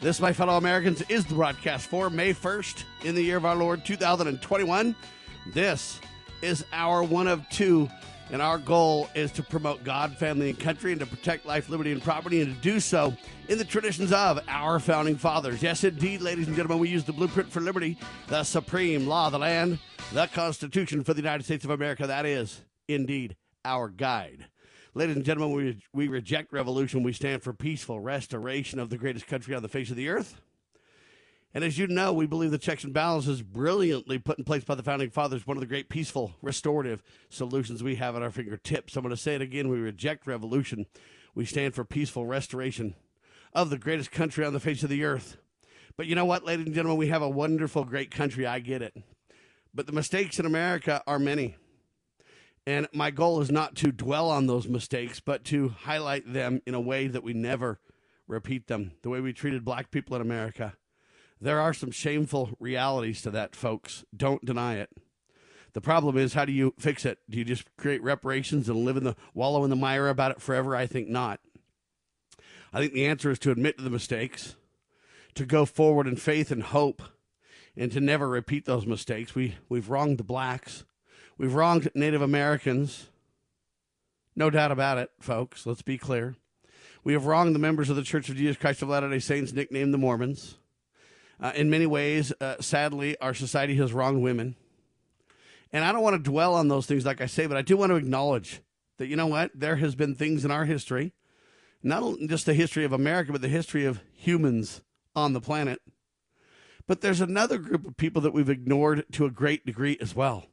This, my fellow Americans, is the broadcast for May 1st in the year of our Lord 2021. This is our one of two, and our goal is to promote God, family, and country, and to protect life, liberty, and property, and to do so in the traditions of our founding fathers. Yes, indeed, ladies and gentlemen, we use the blueprint for liberty, the supreme law of the land, the Constitution for the United States of America. That is indeed our guide. Ladies and gentlemen, we, we reject revolution. We stand for peaceful restoration of the greatest country on the face of the earth. And as you know, we believe the checks and balances brilliantly put in place by the founding fathers, one of the great peaceful, restorative solutions we have at our fingertips. I'm going to say it again. We reject revolution. We stand for peaceful restoration of the greatest country on the face of the earth. But you know what, ladies and gentlemen, we have a wonderful, great country. I get it. But the mistakes in America are many. And my goal is not to dwell on those mistakes, but to highlight them in a way that we never repeat them. The way we treated black people in America. There are some shameful realities to that, folks. Don't deny it. The problem is, how do you fix it? Do you just create reparations and live in the wallow in the mire about it forever? I think not. I think the answer is to admit to the mistakes, to go forward in faith and hope, and to never repeat those mistakes. We we've wronged the blacks. We've wronged Native Americans. No doubt about it, folks. Let's be clear. We have wronged the members of the Church of Jesus Christ of Latter day Saints, nicknamed the Mormons. Uh, in many ways, uh, sadly, our society has wronged women. And I don't want to dwell on those things, like I say, but I do want to acknowledge that, you know what? There has been things in our history, not just the history of America, but the history of humans on the planet. But there's another group of people that we've ignored to a great degree as well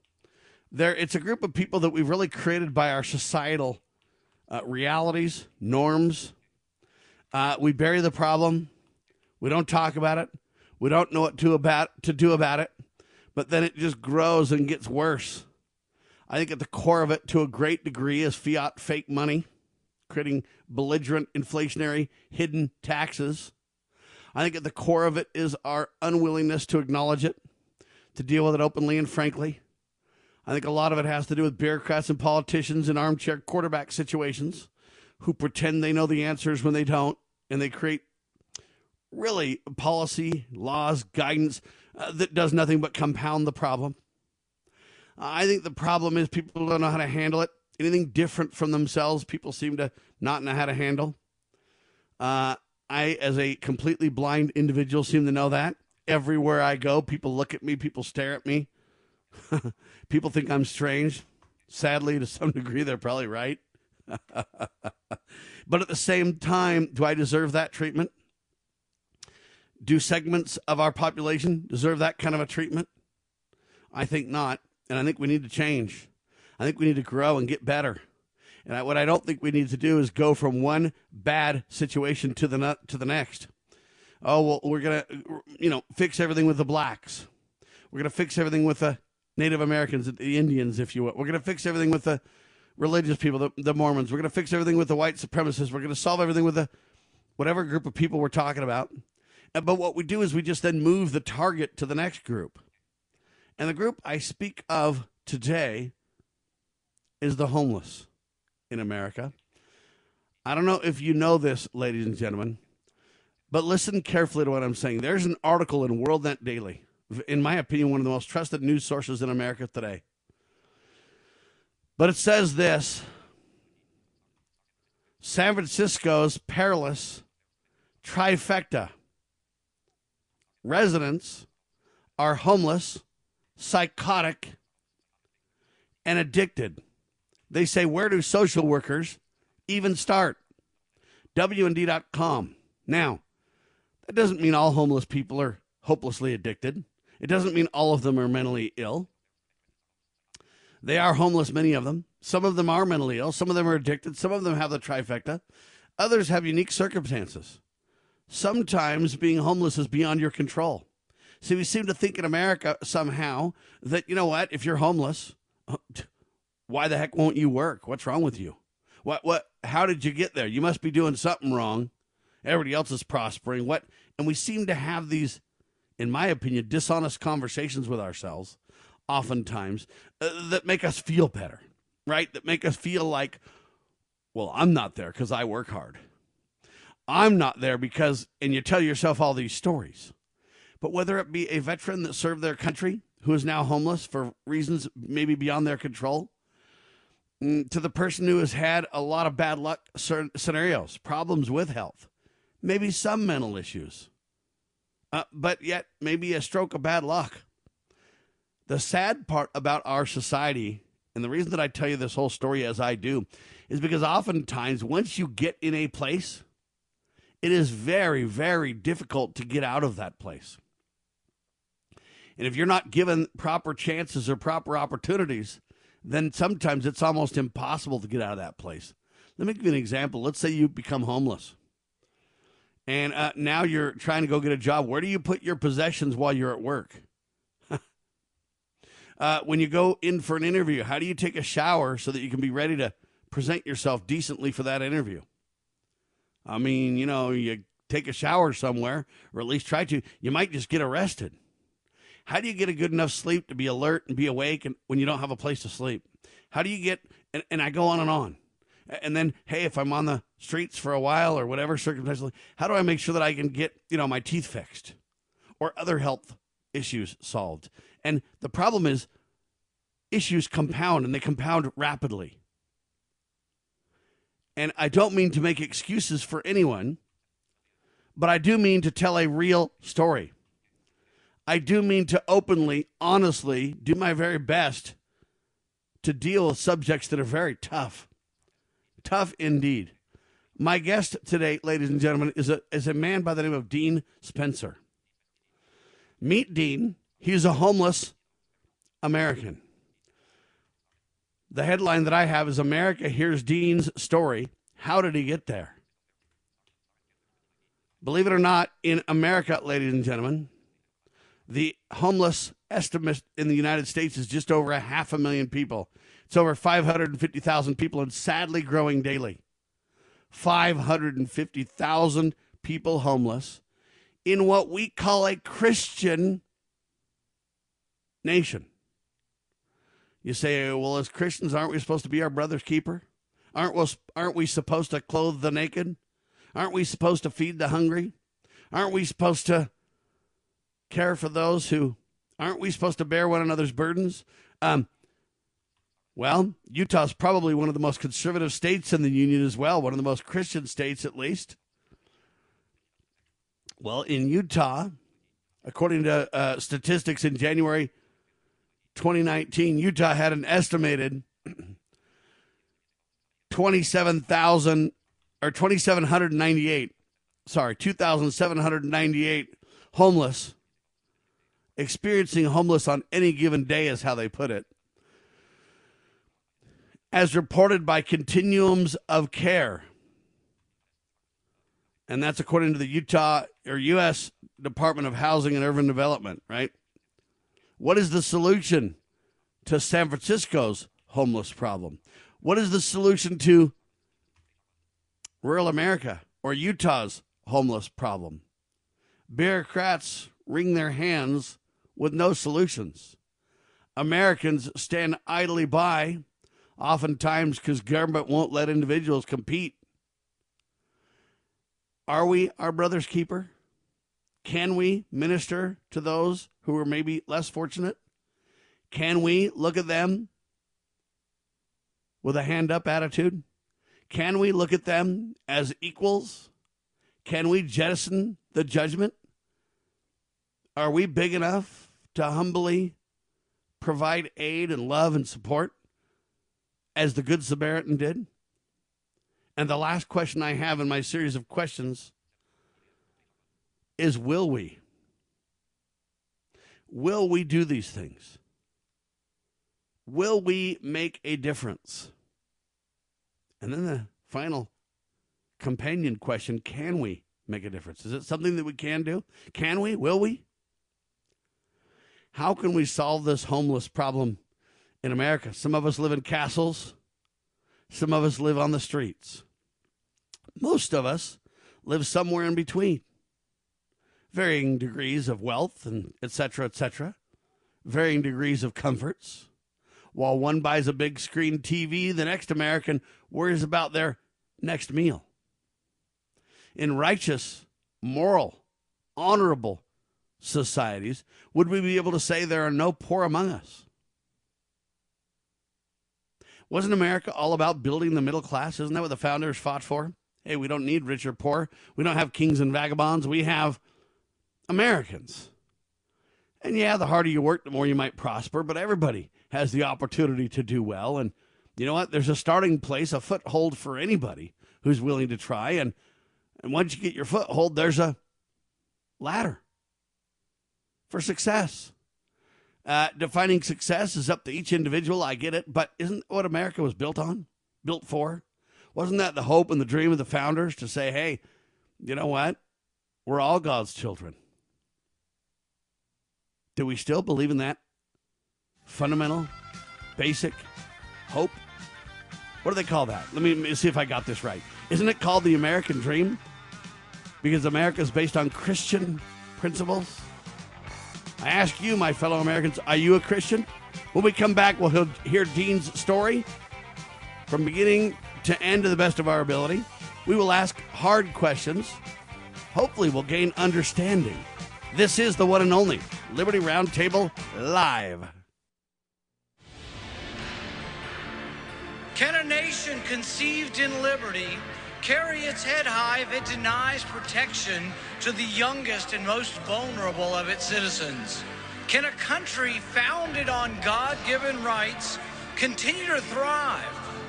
there it's a group of people that we've really created by our societal uh, realities, norms. Uh, we bury the problem. We don't talk about it. We don't know what to about to do about it. But then it just grows and gets worse. I think at the core of it, to a great degree, is fiat fake money, creating belligerent, inflationary, hidden taxes. I think at the core of it is our unwillingness to acknowledge it, to deal with it openly and frankly. I think a lot of it has to do with bureaucrats and politicians in armchair quarterback situations who pretend they know the answers when they don't, and they create really policy, laws, guidance uh, that does nothing but compound the problem. I think the problem is people don't know how to handle it. Anything different from themselves, people seem to not know how to handle. Uh, I, as a completely blind individual, seem to know that. Everywhere I go, people look at me, people stare at me. People think I'm strange. Sadly, to some degree, they're probably right. but at the same time, do I deserve that treatment? Do segments of our population deserve that kind of a treatment? I think not. And I think we need to change. I think we need to grow and get better. And I, what I don't think we need to do is go from one bad situation to the to the next. Oh well, we're gonna you know fix everything with the blacks. We're gonna fix everything with the Native Americans, the Indians, if you will. We're going to fix everything with the religious people, the, the Mormons. We're going to fix everything with the white supremacists. We're going to solve everything with the whatever group of people we're talking about. But what we do is we just then move the target to the next group. And the group I speak of today is the homeless in America. I don't know if you know this, ladies and gentlemen, but listen carefully to what I'm saying. There's an article in WorldNet Daily in my opinion, one of the most trusted news sources in America today. But it says this San Francisco's perilous trifecta. Residents are homeless, psychotic, and addicted. They say, where do social workers even start? WND.com. Now, that doesn't mean all homeless people are hopelessly addicted. It doesn't mean all of them are mentally ill. They are homeless, many of them. Some of them are mentally ill. Some of them are addicted. Some of them have the trifecta. Others have unique circumstances. Sometimes being homeless is beyond your control. See, we seem to think in America somehow that, you know what, if you're homeless, why the heck won't you work? What's wrong with you? What, what, how did you get there? You must be doing something wrong. Everybody else is prospering. What? And we seem to have these, in my opinion, dishonest conversations with ourselves, oftentimes, uh, that make us feel better, right? That make us feel like, well, I'm not there because I work hard. I'm not there because, and you tell yourself all these stories. But whether it be a veteran that served their country who is now homeless for reasons maybe beyond their control, mm, to the person who has had a lot of bad luck scenarios, problems with health, maybe some mental issues, uh, but yet maybe a stroke of bad luck. The sad part about our society, and the reason that I tell you this whole story as I do, is because oftentimes once you get in a place, it is very, very difficult to get out of that place. And if you're not given proper chances or proper opportunities, then sometimes it's almost impossible to get out of that place. Let me give you an example. Let's say you become homeless and uh, now you're trying to go get a job. Where do you put your possessions while you're at work? uh, when you go in for an interview, how do you take a shower so that you can be ready to present yourself decently for that interview? I mean, you know, you take a shower somewhere, or at least try to, you might just get arrested. How do you get a good enough sleep to be alert and be awake and when you don't have a place to sleep? How do you get, and, and I go on and on. And then, hey, if I'm on the streets for a while or whatever circumstantially, how do I make sure that I can get, you know, my teeth fixed or other health issues solved? And the problem is issues compound and they compound rapidly. And I don't mean to make excuses for anyone, but I do mean to tell a real story. I do mean to openly, honestly do my very best to deal with subjects that are very tough. Tough indeed. My guest today, ladies and gentlemen, is a, is a man by the name of Dean Spencer. Meet Dean. He's a homeless American. The headline that I have is America Hears Dean's Story. How did he get there? Believe it or not, in America, ladies and gentlemen, the homeless estimate in the United States is just over a half a million people. It's over 550,000 people and sadly growing daily. 550,000 people homeless in what we call a Christian nation. You say, well, as Christians, aren't we supposed to be our brother's keeper? Aren't we, aren't we supposed to clothe the naked? Aren't we supposed to feed the hungry? Aren't we supposed to care for those who aren't we supposed to bear one another's burdens? Um, well, Utah's probably one of the most conservative states in the union as well, one of the most Christian states at least. Well, in Utah, according to uh, statistics in January 2019, Utah had an estimated 27,000 or 2,798, sorry, 2,798 homeless, experiencing homeless on any given day, is how they put it. As reported by Continuums of Care. And that's according to the Utah or U.S. Department of Housing and Urban Development, right? What is the solution to San Francisco's homeless problem? What is the solution to rural America or Utah's homeless problem? Bureaucrats wring their hands with no solutions. Americans stand idly by, oftentimes because government won't let individuals compete. Are we our brother's keeper? Can we minister to those who are maybe less fortunate? Can we look at them with a hand up attitude? Can we look at them as equals? Can we jettison the judgment? Are we big enough to humbly provide aid and love and support as the Good Samaritan did? And the last question I have in my series of questions is will we? Will we do these things? Will we make a difference? And then the final companion question can we make a difference? Is it something that we can do? Can we? Will we? how can we solve this homeless problem in America? Some of us live in castles, some of us live on the streets. Most of us live somewhere in between. Varying degrees of wealth and etc. etc. Varying degrees of comforts. While one buys a big screen TV, the next American worries about their next meal. In righteous, moral, honorable societies, would we be able to say there are no poor among us? Wasn't America all about building the middle class? Isn't that what the founders fought for? Hey, we don't need rich or poor. We don't have kings and vagabonds. We have Americans. And yeah, the harder you work, the more you might prosper, but everybody has the opportunity to do well. And you know what? There's a starting place, a foothold for anybody who's willing to try. And, and once you get your foothold, there's a ladder for success. Uh, defining success is up to each individual. I get it. But isn't what America was built on, built for? Wasn't that the hope and the dream of the founders to say, hey, you know what? We're all God's children. Do we still believe in that fundamental, basic hope? What do they call that? Let me see if I got this right. Isn't it called the American dream? Because America is based on Christian principles? I ask you, my fellow Americans, are you a Christian? When we come back, we'll hear Dean's story from beginning to end to the best of our ability. We will ask hard questions. Hopefully, we'll gain understanding. This is the one and only Liberty Roundtable Live. Can a nation conceived in liberty carry its head high if it denies protection to the youngest and most vulnerable of its citizens? Can a country founded on God given rights continue to thrive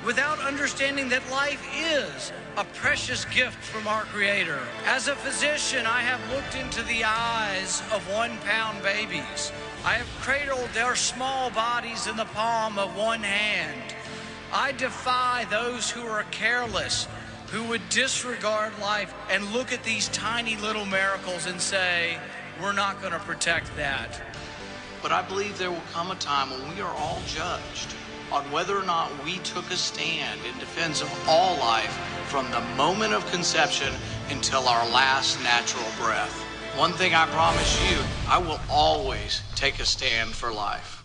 without understanding that life is a precious gift from our Creator? As a physician, I have looked into the eyes of one pound babies. I have cradled their small bodies in the palm of one hand. I defy those who are careless who would disregard life and look at these tiny little miracles and say, we're not going to protect that. But I believe there will come a time when we are all judged on whether or not we took a stand in defense of all life from the moment of conception until our last natural breath. One thing I promise you, I will always take a stand for life.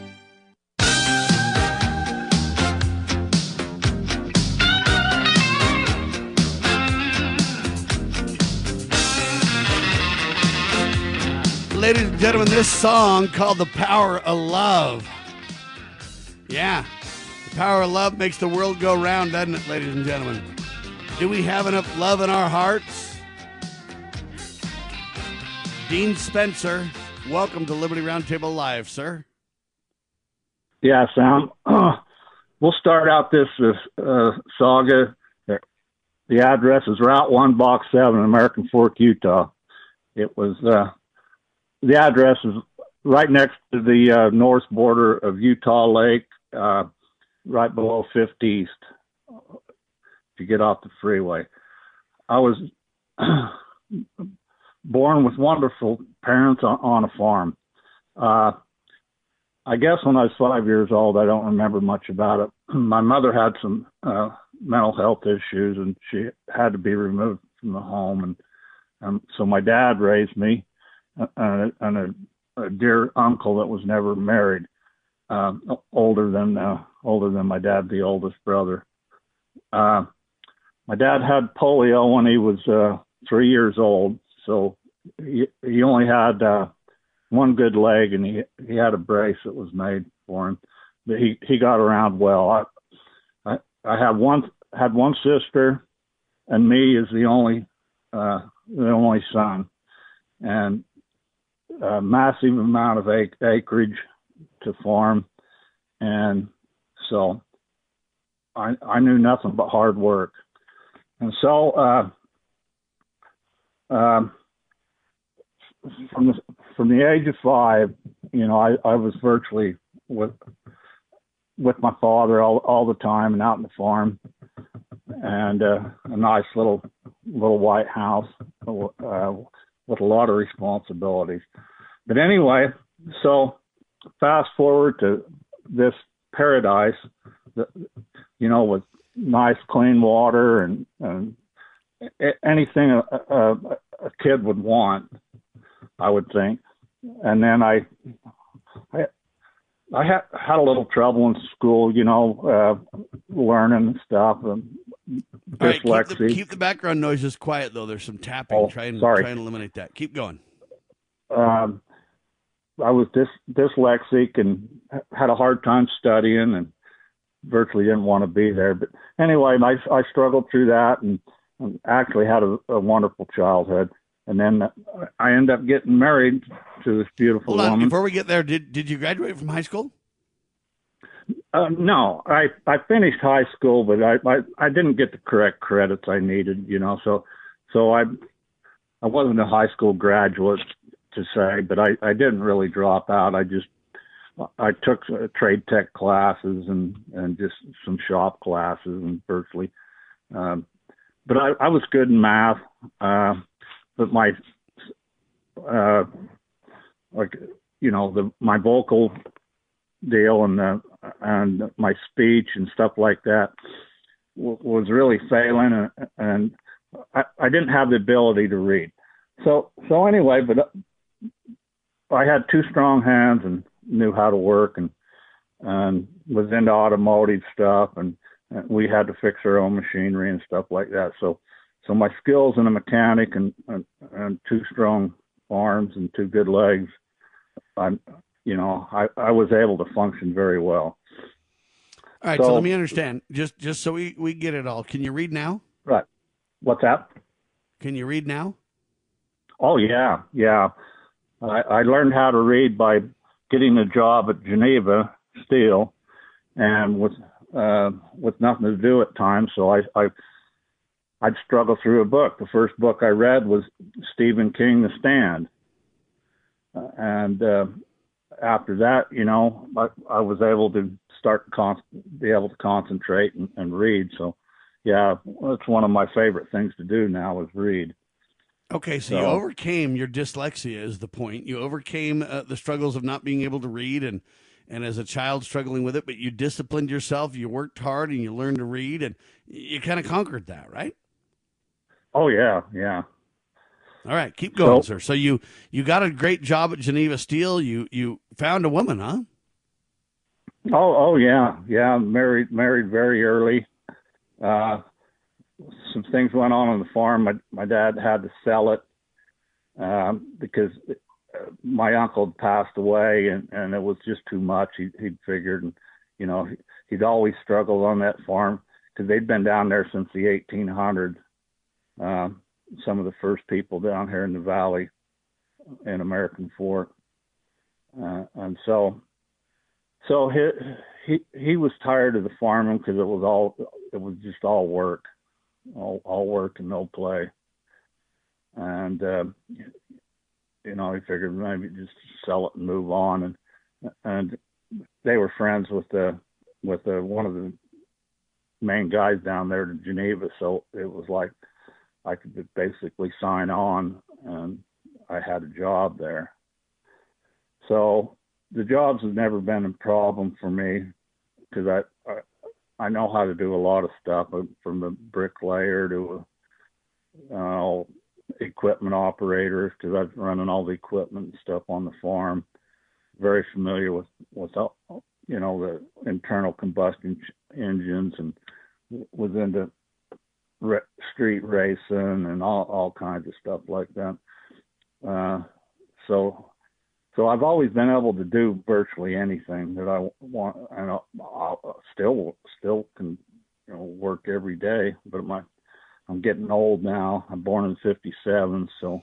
ladies and gentlemen, this song called The Power of Love. Yeah, the power of love makes the world go round, doesn't it, ladies and gentlemen? Do we have enough love in our hearts? Dean Spencer, welcome to Liberty Roundtable Live, sir. Yeah, Sam. we'll start out this uh, saga. The address is Route 1, Box 7, American Fork, Utah. It was uh, the address is right next to the uh, north border of Utah Lake, uh, right below 50 East. If you get off the freeway, I was born with wonderful parents on, on a farm. Uh, I guess when I was five years old, I don't remember much about it. My mother had some uh, mental health issues, and she had to be removed from the home, and um, so my dad raised me and a, a a dear uncle that was never married, uh, older than uh, older than my dad, the oldest brother. Uh, my dad had polio when he was uh, three years old, so he, he only had uh, one good leg, and he he had a brace that was made for him. But he he got around well. I I, I have one had one sister, and me is the only uh, the only son, and a massive amount of acreage to farm, and so I I knew nothing but hard work, and so uh, um, from the from the age of five, you know, I I was virtually with with my father all all the time and out in the farm, and uh, a nice little little white house uh, with a lot of responsibilities. But anyway, so fast forward to this paradise, that, you know, with nice clean water and, and anything a, a, a kid would want, I would think. And then I, I, I had had a little trouble in school, you know, uh, learning and stuff. Um, dyslexia. Right, keep, the, keep, the, background noises quiet, though. There's some tapping. Oh, try and sorry. try and eliminate that. Keep going. Um, I was dys- dyslexic and had a hard time studying and virtually didn't want to be there. But anyway, I, I struggled through that and, and actually had a, a wonderful childhood. And then I end up getting married to this beautiful Hold on, woman. Before we get there, did did you graduate from high school? Uh, no, I I finished high school, but I, I I didn't get the correct credits I needed, you know. So so I I wasn't a high school graduate to say, but I I didn't really drop out. I just I took uh, trade tech classes and and just some shop classes and virtually. Um, but I, I was good in math. Uh, but my uh, like you know the my vocal deal and the and my speech and stuff like that w- was really failing and, and I, I didn't have the ability to read so so anyway but uh, I had two strong hands and knew how to work and and was into automotive stuff and, and we had to fix our own machinery and stuff like that so so my skills in a mechanic and, and and two strong arms and two good legs I'm you know I I was able to function very well. All right, so, so let me understand just just so we we get it all. Can you read now? Right. What's that? Can you read now? Oh yeah, yeah. I, I learned how to read by getting a job at Geneva Steel, and with uh, with nothing to do at times, so I, I I'd struggle through a book. The first book I read was Stephen King, The Stand, uh, and uh, after that, you know, I, I was able to start con- be able to concentrate and, and read. So, yeah, that's one of my favorite things to do now is read. Okay, so, so you overcame your dyslexia is the point. You overcame uh, the struggles of not being able to read and and as a child struggling with it, but you disciplined yourself, you worked hard and you learned to read and you kind of conquered that, right? Oh yeah, yeah. All right, keep going, so, sir. So you you got a great job at Geneva Steel. You you found a woman, huh? Oh oh yeah yeah. Married married very early. Uh, some things went on on the farm. My my dad had to sell it um, because my uncle passed away, and and it was just too much. He he'd figured, and you know he'd always struggled on that farm because they'd been down there since the 1800s. Um, some of the first people down here in the valley in American Fork, uh, and so so he he he was tired of the farming because it was all it was just all work, all all work and no play, and uh, you know he figured maybe just sell it and move on, and and they were friends with the with the one of the main guys down there in Geneva, so it was like I could basically sign on, and I had a job there. So the jobs have never been a problem for me because I, know how to do a lot of stuff uh, from a bricklayer to a uh, equipment operator because I was running all the equipment and stuff on the farm. very familiar with with all, you know the internal combustion engines and was into re- street racing and all all kinds of stuff like that. Uh, so so I've always been able to do virtually anything that I want, and I'll, I'll still still can you know work every day. But my I'm getting old now. I'm born in '57, so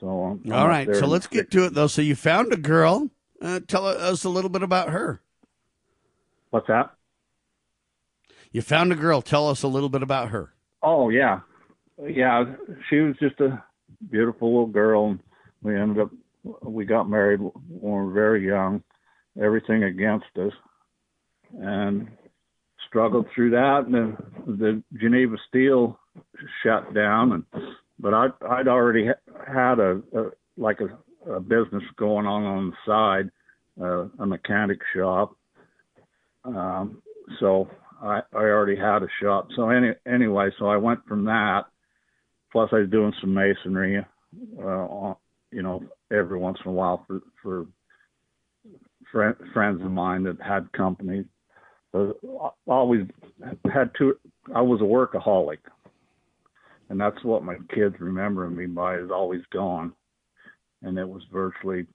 so I'm, I'm right, so let's get to it though. So you found a girl. Uh, tell us a little bit about her. What's that? You found a girl. Tell us a little bit about her. Oh yeah, yeah. She was just a beautiful little girl, and we ended up we got married when we were very young. Everything against us, and struggled through that. And then the Geneva Steel shut down, and but I I'd already had a, a like a, a business going on on the side, uh, a mechanic shop. Um, so I, I already had a shop. So any, anyway, so I went from that. Plus, I was doing some masonry, uh, you know, every once in a while for for friend, friends of mine that had companies. I always had two. I was a workaholic, and that's what my kids remember me by is always gone. And it was virtually,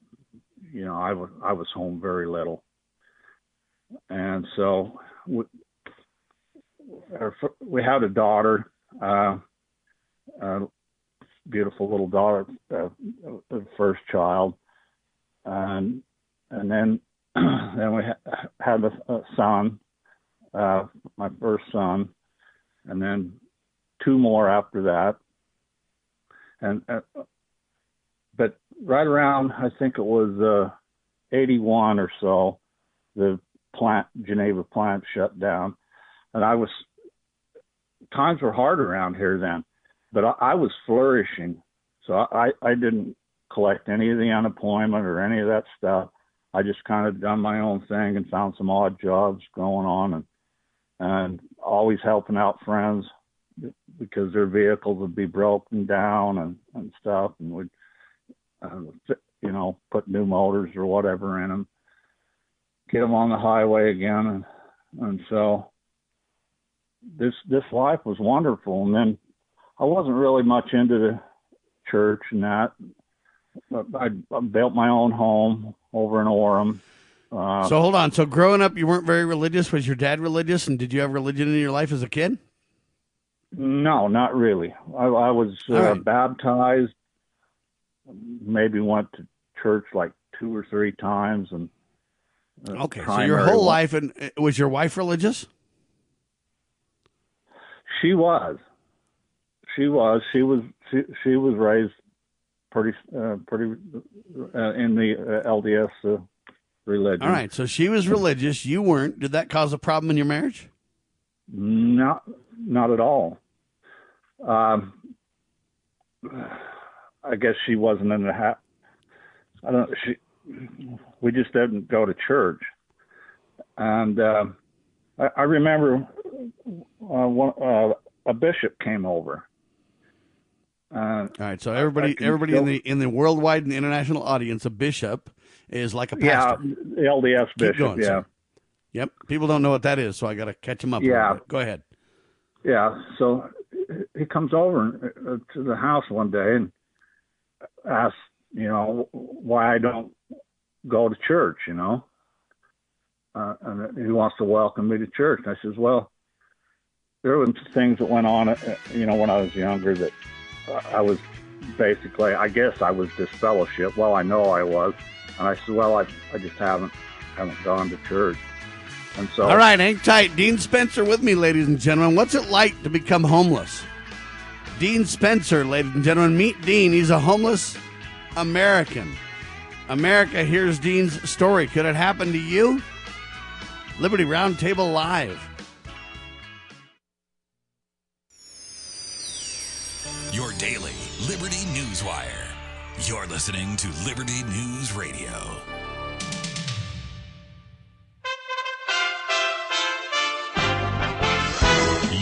you know, I was I was home very little, and so we, our, we had a daughter, uh, a beautiful little daughter, uh, first child, and and then then we ha- had a, a son, uh, my first son, and then two more after that, and uh, but right around I think it was uh, 81 or so, the plant Geneva plant shut down, and I was times were hard around here then, but I, I was flourishing, so I I didn't collect any of the unemployment or any of that stuff. I just kind of done my own thing and found some odd jobs going on and and always helping out friends because their vehicles would be broken down and and stuff and would uh, you know put new motors or whatever in them get them on the highway again and and so this this life was wonderful and then I wasn't really much into the church and that but I, I built my own home over in Orem uh, So hold on. So growing up, you weren't very religious. Was your dad religious, and did you have religion in your life as a kid? No, not really. I, I was uh, right. baptized. Maybe went to church like two or three times, and uh, Okay. So your whole life, and uh, was your wife religious? She was. She was. She was. She, she was raised pretty, uh, pretty uh, in the uh, LDS uh, religion. All right. So she was religious. You weren't. Did that cause a problem in your marriage? Not, not at all. Um, I guess she wasn't in the ha- I don't. She. We just didn't go to church, and um I, I remember uh, one, uh, a bishop came over. Uh, All right. So everybody, can everybody in the in the worldwide and international audience, a bishop is like a pastor. the LDS Keep bishop. going, yeah. sir. Yep. People don't know what that is, so I got to catch them up. Yeah. Go ahead. Yeah, so he comes over uh, to the house one day and asks, you know, why I don't go to church, you know. Uh, and he wants to welcome me to church. And I says, well, there were some things that went on, uh, you know, when I was younger that uh, I was basically, I guess I was disfellowship. Well, I know I was. And I said, well, I, I just haven't, haven't gone to church. And so, All right, hang tight. Dean Spencer with me, ladies and gentlemen. What's it like to become homeless? Dean Spencer, ladies and gentlemen. Meet Dean. He's a homeless American. America hears Dean's story. Could it happen to you? Liberty Roundtable Live. Your daily Liberty News Wire. You're listening to Liberty News Radio.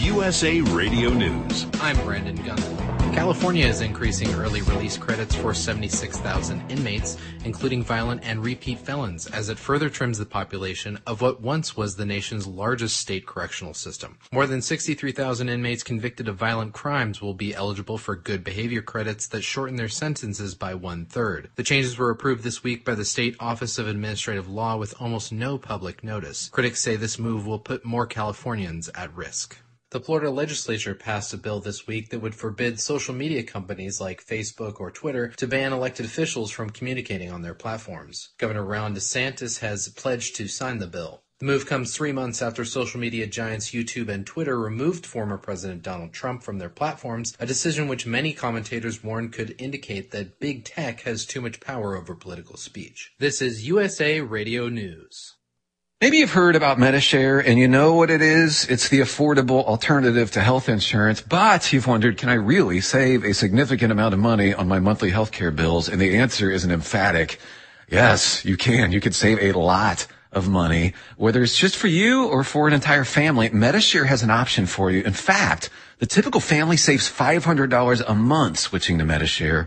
USA Radio News. I'm Brandon Gunther. California is increasing early release credits for 76,000 inmates, including violent and repeat felons, as it further trims the population of what once was the nation's largest state correctional system. More than 63,000 inmates convicted of violent crimes will be eligible for good behavior credits that shorten their sentences by one third. The changes were approved this week by the State Office of Administrative Law with almost no public notice. Critics say this move will put more Californians at risk. The Florida legislature passed a bill this week that would forbid social media companies like Facebook or Twitter to ban elected officials from communicating on their platforms. Governor Ron DeSantis has pledged to sign the bill. The move comes three months after social media giants YouTube and Twitter removed former President Donald Trump from their platforms, a decision which many commentators warned could indicate that big tech has too much power over political speech. This is USA Radio News. Maybe you've heard about Medi-Share and you know what it is. It's the affordable alternative to health insurance, but you've wondered, can I really save a significant amount of money on my monthly healthcare bills? And the answer is an emphatic yes, you can. You could save a lot of money, whether it's just for you or for an entire family. Medi-Share has an option for you. In fact, the typical family saves $500 a month switching to Medi-Share.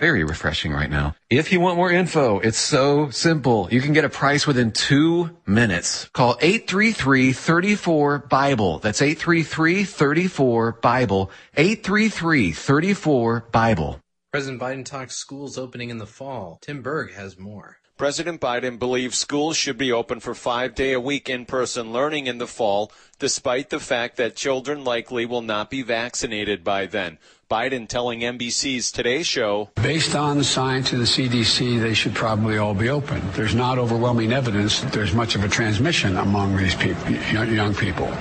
very refreshing right now. If you want more info, it's so simple. You can get a price within two minutes. Call 833-34-BIBLE. That's 833-34-BIBLE. 833-34-BIBLE. President Biden talks schools opening in the fall. Tim Berg has more. President Biden believes schools should be open for five day a week in person learning in the fall, despite the fact that children likely will not be vaccinated by then. Biden telling NBC's Today Show. Based on the science of the CDC, they should probably all be open. There's not overwhelming evidence that there's much of a transmission among these people, young people.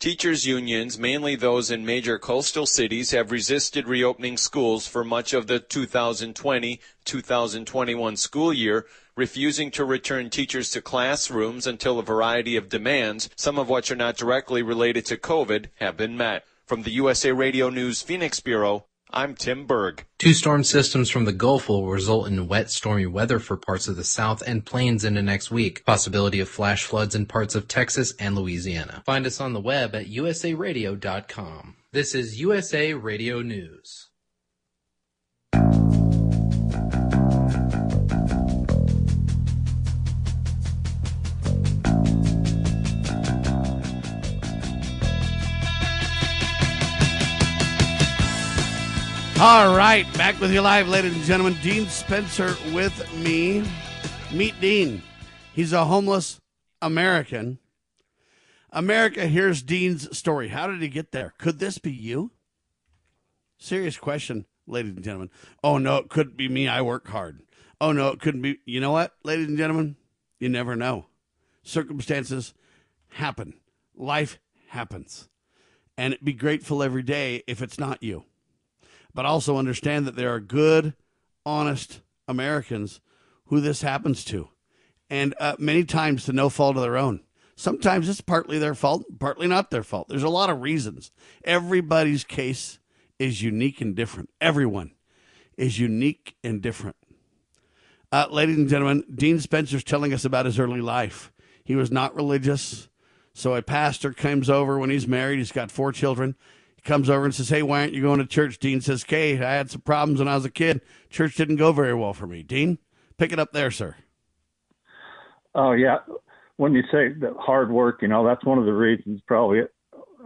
Teachers' unions, mainly those in major coastal cities, have resisted reopening schools for much of the 2020 2021 school year, refusing to return teachers to classrooms until a variety of demands, some of which are not directly related to COVID, have been met. From the USA Radio News Phoenix Bureau, I'm Tim Berg. Two storm systems from the Gulf will result in wet, stormy weather for parts of the South and plains into next week. Possibility of flash floods in parts of Texas and Louisiana. Find us on the web at usaradio.com. This is USA Radio News. All right, back with you live, ladies and gentlemen. Dean Spencer with me. Meet Dean. He's a homeless American. America, here's Dean's story. How did he get there? Could this be you? Serious question, ladies and gentlemen. Oh, no, it couldn't be me. I work hard. Oh, no, it couldn't be. You know what, ladies and gentlemen? You never know. Circumstances happen, life happens. And be grateful every day if it's not you but also understand that there are good, honest Americans who this happens to, and uh, many times to no fault of their own. Sometimes it's partly their fault, partly not their fault. There's a lot of reasons. Everybody's case is unique and different. Everyone is unique and different. Uh, ladies and gentlemen, Dean Spencer's telling us about his early life. He was not religious. So a pastor comes over when he's married. He's got four children comes over and says, Hey, why aren't you going to church? Dean says, Kay, I had some problems when I was a kid. Church didn't go very well for me. Dean, pick it up there, sir. Oh, yeah. When you say the hard work, you know, that's one of the reasons probably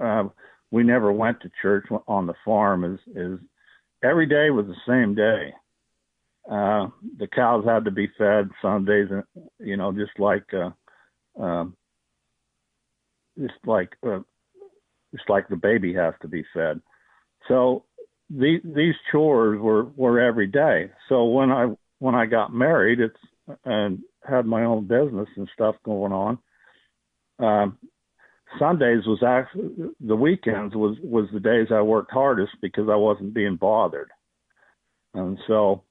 uh, we never went to church on the farm is, is every day was the same day. Uh, the cows had to be fed Some Sundays, you know, just like, uh, um, just like uh, just like the baby has to be fed. So these these chores were were every day. So when I when I got married, it's and had my own business and stuff going on. Um, Sundays was actually the weekends was was the days I worked hardest because I wasn't being bothered, and so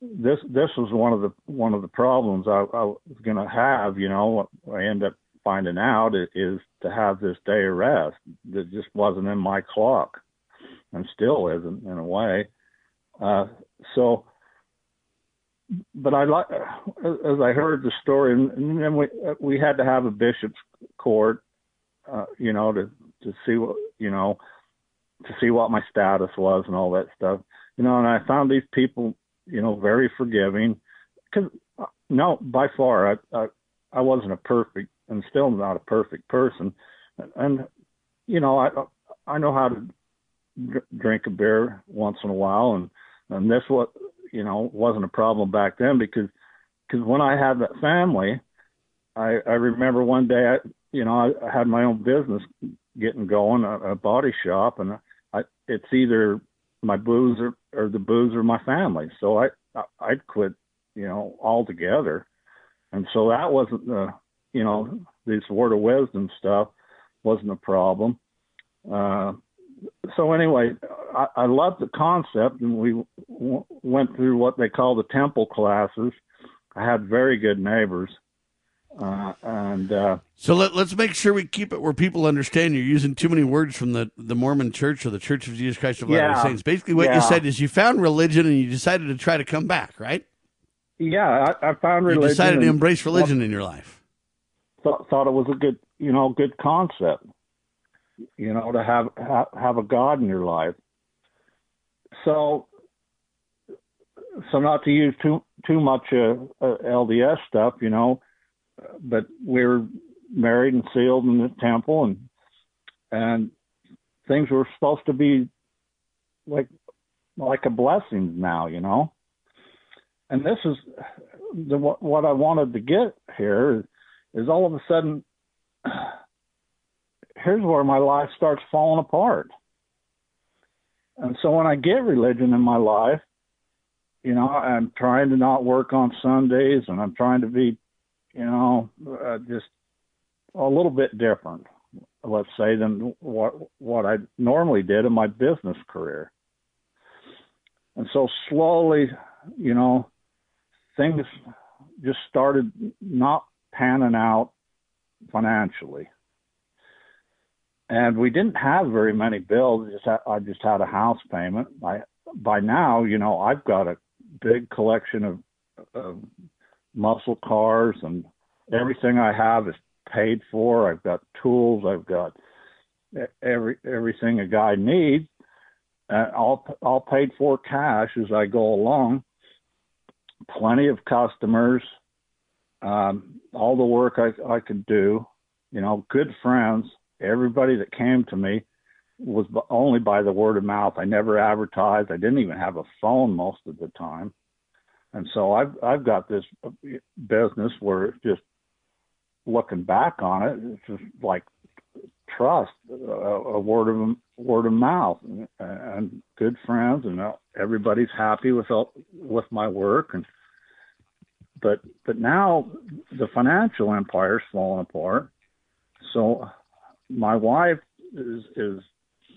this this was one of the one of the problems I, I was going to have. You know, I end up finding out is to have this day of rest that just wasn't in my clock, and still isn't in a way. Uh, so, but I like as I heard the story, and then we we had to have a bishop's court, uh, you know, to to see what you know, to see what my status was and all that stuff, you know. And I found these people you know, very forgiving. Because uh, no, by far, I, I I wasn't a perfect and still not a perfect person, and you know, I I know how to drink a beer once in a while, and and this what you know wasn't a problem back then because because when I had that family, I I remember one day I you know I, I had my own business getting going a, a body shop and I it's either my booze or, or the booze or my family. So I, I I'd quit, you know, altogether. And so that wasn't the, you know, this word of wisdom stuff wasn't a problem. Uh, so anyway, I, I loved the concept, and we w- went through what they call the temple classes. I had very good neighbors, uh, and uh, so let, us make sure we keep it where people understand. You're using too many words from the, the Mormon Church or the Church of Jesus Christ of Latter-day yeah. Saints. Basically, what yeah. you said is you found religion and you decided to try to come back, right? Yeah, I, I found religion. You decided to embrace religion in your life. Thought, thought it was a good, you know, good concept. You know, to have have, have a God in your life. So, so not to use too too much uh, uh, LDS stuff, you know but we were married and sealed in the temple, and and things were supposed to be like like a blessing now, you know. And this is the what I wanted to get here is all of a sudden here's where my life starts falling apart. And so when I get religion in my life, you know, I'm trying to not work on Sundays and I'm trying to be you know, uh, just a little bit different, let's say, than what what I normally did in my business career. And so slowly, you know, things just started not panning out financially. And we didn't have very many bills. I just had a house payment. By now, you know, I've got a big collection of, of muscle cars and everything I have is paid for. I've got tools. I've got every everything a guy needs. And all all paid for cash as I go along. Plenty of customers. Um, all the work I I could do. You know, good friends. Everybody that came to me was only by the word of mouth. I never advertised. I didn't even have a phone most of the time. And so I've I've got this uh, business where it's just looking back on it, it's just like trust, a, a word of word of mouth, and, and good friends, and uh, everybody's happy with with my work. And but but now the financial empire's falling apart. So my wife is is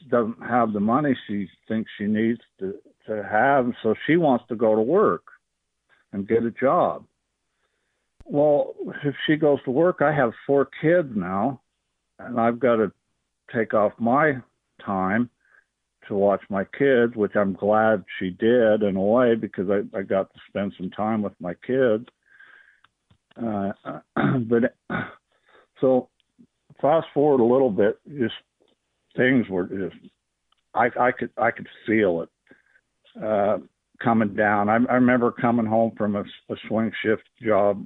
doesn't have the money she thinks she needs to to have, so she wants to go to work and get a job. Well, if she goes to work, I have four kids now, and I've got to take off my time to watch my kids, which I'm glad she did in a way because I, I got to spend some time with my kids. Uh, but so fast forward a little bit, just things were just I, I could I could feel it. Uh, coming down. I, I remember coming home from a, a swing shift job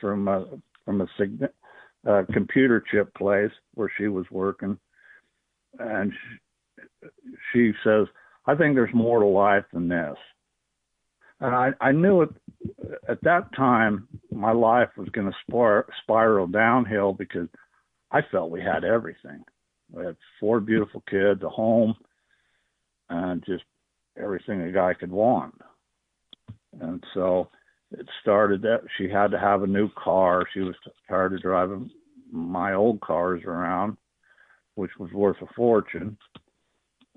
from a from a uh, computer chip place where she was working, and she, says, "I think there's more to life than this." And I, I knew it at that time. My life was going to spir- spiral downhill because I felt we had everything. We had four beautiful kids, a home, and just everything a guy could want. And so it started that she had to have a new car. She was tired of driving my old cars around, which was worth a fortune.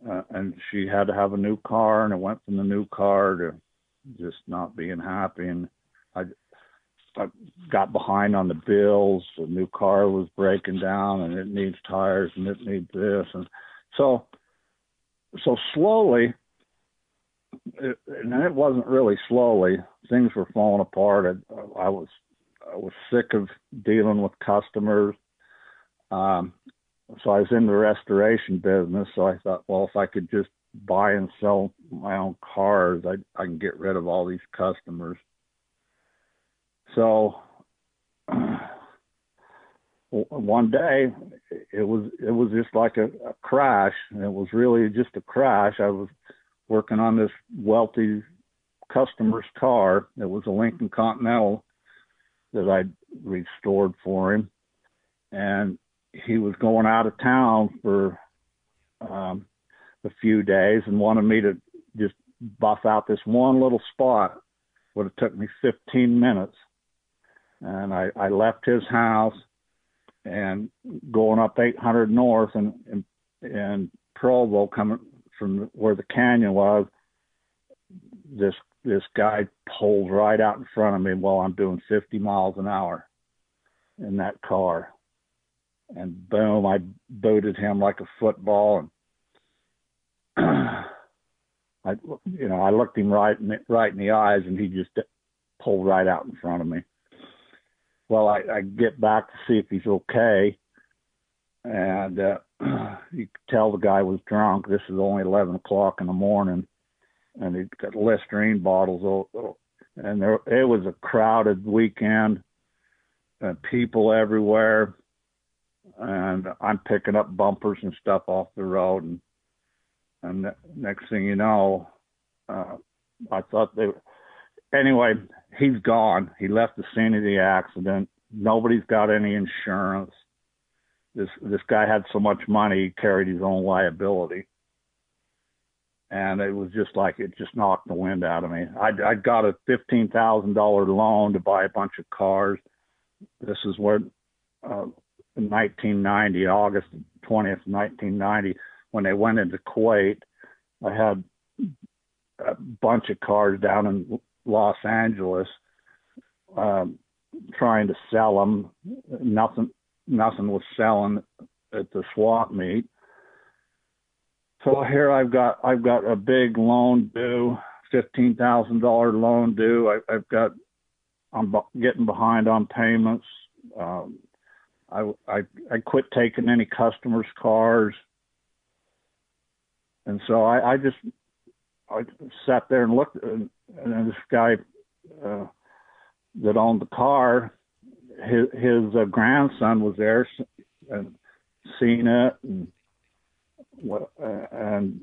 Uh, and she had to have a new car, and it went from the new car to just not being happy, and I I got behind on the bills. The new car was breaking down, and it needs tires, and it needs this, and so so slowly, it, and it wasn't really slowly. Things were falling apart. I, I was I was sick of dealing with customers. Um, so I was in the restoration business. So I thought, well, if I could just buy and sell my own cars, I I can get rid of all these customers. So one day it was it was just like a, a crash. It was really just a crash. I was working on this wealthy customer's car. It was a Lincoln Continental that I'd restored for him, and he was going out of town for um, a few days and wanted me to just buff out this one little spot. Would have took me 15 minutes, and I, I left his house and going up 800 north and and, and Provo coming from where the canyon was. This this guy pulled right out in front of me while I'm doing 50 miles an hour in that car. And boom, I booted him like a football. And I, you know, I looked him right in right in the eyes, and he just pulled right out in front of me. Well, I, I get back to see if he's okay, and uh, you could tell the guy was drunk. This is only 11 o'clock in the morning and he got Listerine bottles. And there, it was a crowded weekend, and people everywhere. And I'm picking up bumpers and stuff off the road, and and next thing you know, uh, I thought they. Anyway, he's gone. He left the scene of the accident. Nobody's got any insurance. This this guy had so much money, he carried his own liability and it was just like it just knocked the wind out of me. I I got a fifteen thousand dollar loan to buy a bunch of cars. This is where uh, in 1990, August 20th, 1990, when they went into Kuwait, I had a bunch of cars down in Los Angeles, um, trying to sell them. Nothing, nothing was selling at the swap meet so here I've got I've got a big loan due, fifteen thousand dollar loan due. I, I've got I'm getting behind on payments. Um, I, I I quit taking any customers' cars, and so I, I just I sat there and looked, and, and this guy uh, that owned the car, his his uh, grandson was there and seen it and and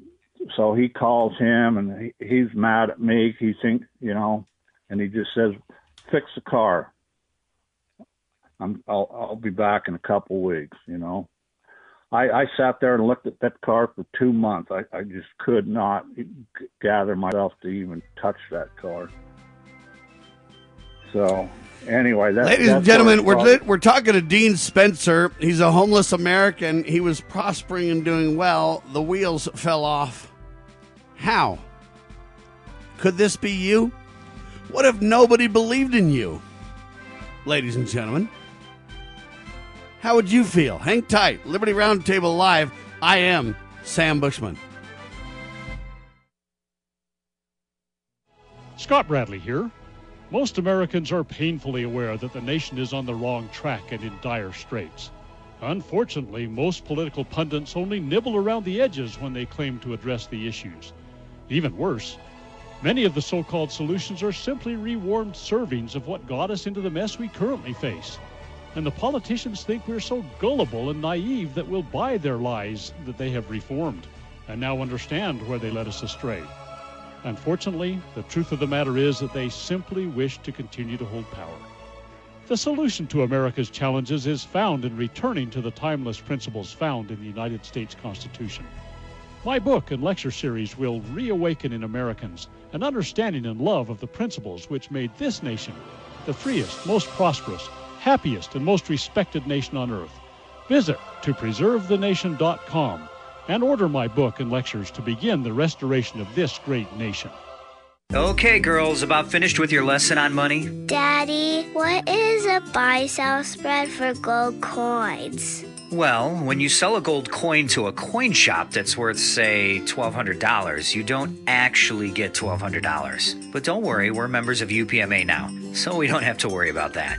so he calls him and he, he's mad at me. He thinks, you know, and he just says, "Fix the car. I'm, I'll, I'll be back in a couple weeks." You know, I, I sat there and looked at that car for two months. I, I just could not gather myself to even touch that car. So anyway, that, ladies and gentlemen, we're we're talking to Dean Spencer. He's a homeless American. He was prospering and doing well. The wheels fell off. How? Could this be you? What if nobody believed in you? Ladies and gentlemen, how would you feel? Hang tight. Liberty Roundtable Live. I am Sam Bushman. Scott Bradley here. Most Americans are painfully aware that the nation is on the wrong track and in dire straits. Unfortunately, most political pundits only nibble around the edges when they claim to address the issues. Even worse, many of the so called solutions are simply rewarmed servings of what got us into the mess we currently face. And the politicians think we're so gullible and naive that we'll buy their lies that they have reformed and now understand where they led us astray. Unfortunately, the truth of the matter is that they simply wish to continue to hold power. The solution to America's challenges is found in returning to the timeless principles found in the United States Constitution. My book and lecture series will reawaken in Americans an understanding and love of the principles which made this nation the freest, most prosperous, happiest, and most respected nation on earth. Visit topreservethenation.com and order my book and lectures to begin the restoration of this great nation. Okay, girls, about finished with your lesson on money? Daddy, what is a buy sell spread for gold coins? Well, when you sell a gold coin to a coin shop that's worth, say, $1,200, you don't actually get $1,200. But don't worry, we're members of UPMA now, so we don't have to worry about that.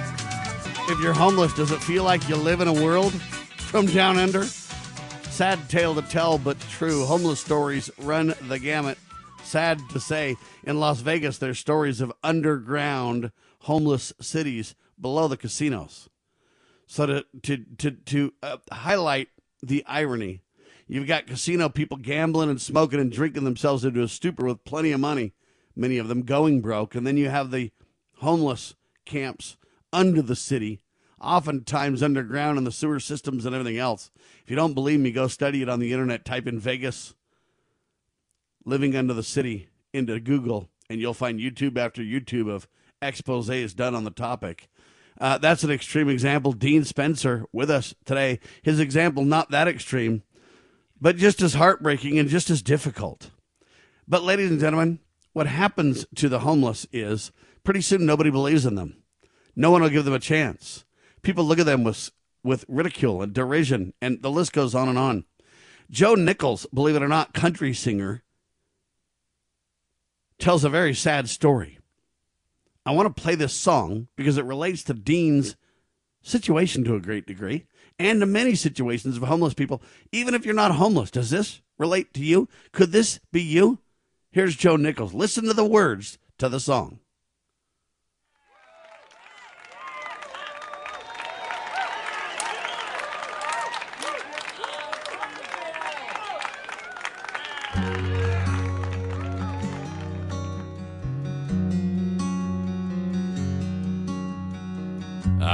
If you're homeless, does it feel like you live in a world from down under? Sad tale to tell, but true. Homeless stories run the gamut. Sad to say, in Las Vegas, there's stories of underground homeless cities below the casinos. So to to to to uh, highlight the irony, you've got casino people gambling and smoking and drinking themselves into a stupor with plenty of money, many of them going broke, and then you have the homeless camps under the city, oftentimes underground in the sewer systems and everything else. If you don't believe me, go study it on the internet. Type in Vegas living under the city into Google, and you'll find YouTube after YouTube of exposes done on the topic. Uh, that's an extreme example. Dean Spencer with us today. His example, not that extreme, but just as heartbreaking and just as difficult. But, ladies and gentlemen, what happens to the homeless is pretty soon nobody believes in them. No one will give them a chance. People look at them with, with ridicule and derision, and the list goes on and on. Joe Nichols, believe it or not, country singer, tells a very sad story. I want to play this song because it relates to Dean's situation to a great degree and to many situations of homeless people. Even if you're not homeless, does this relate to you? Could this be you? Here's Joe Nichols. Listen to the words to the song.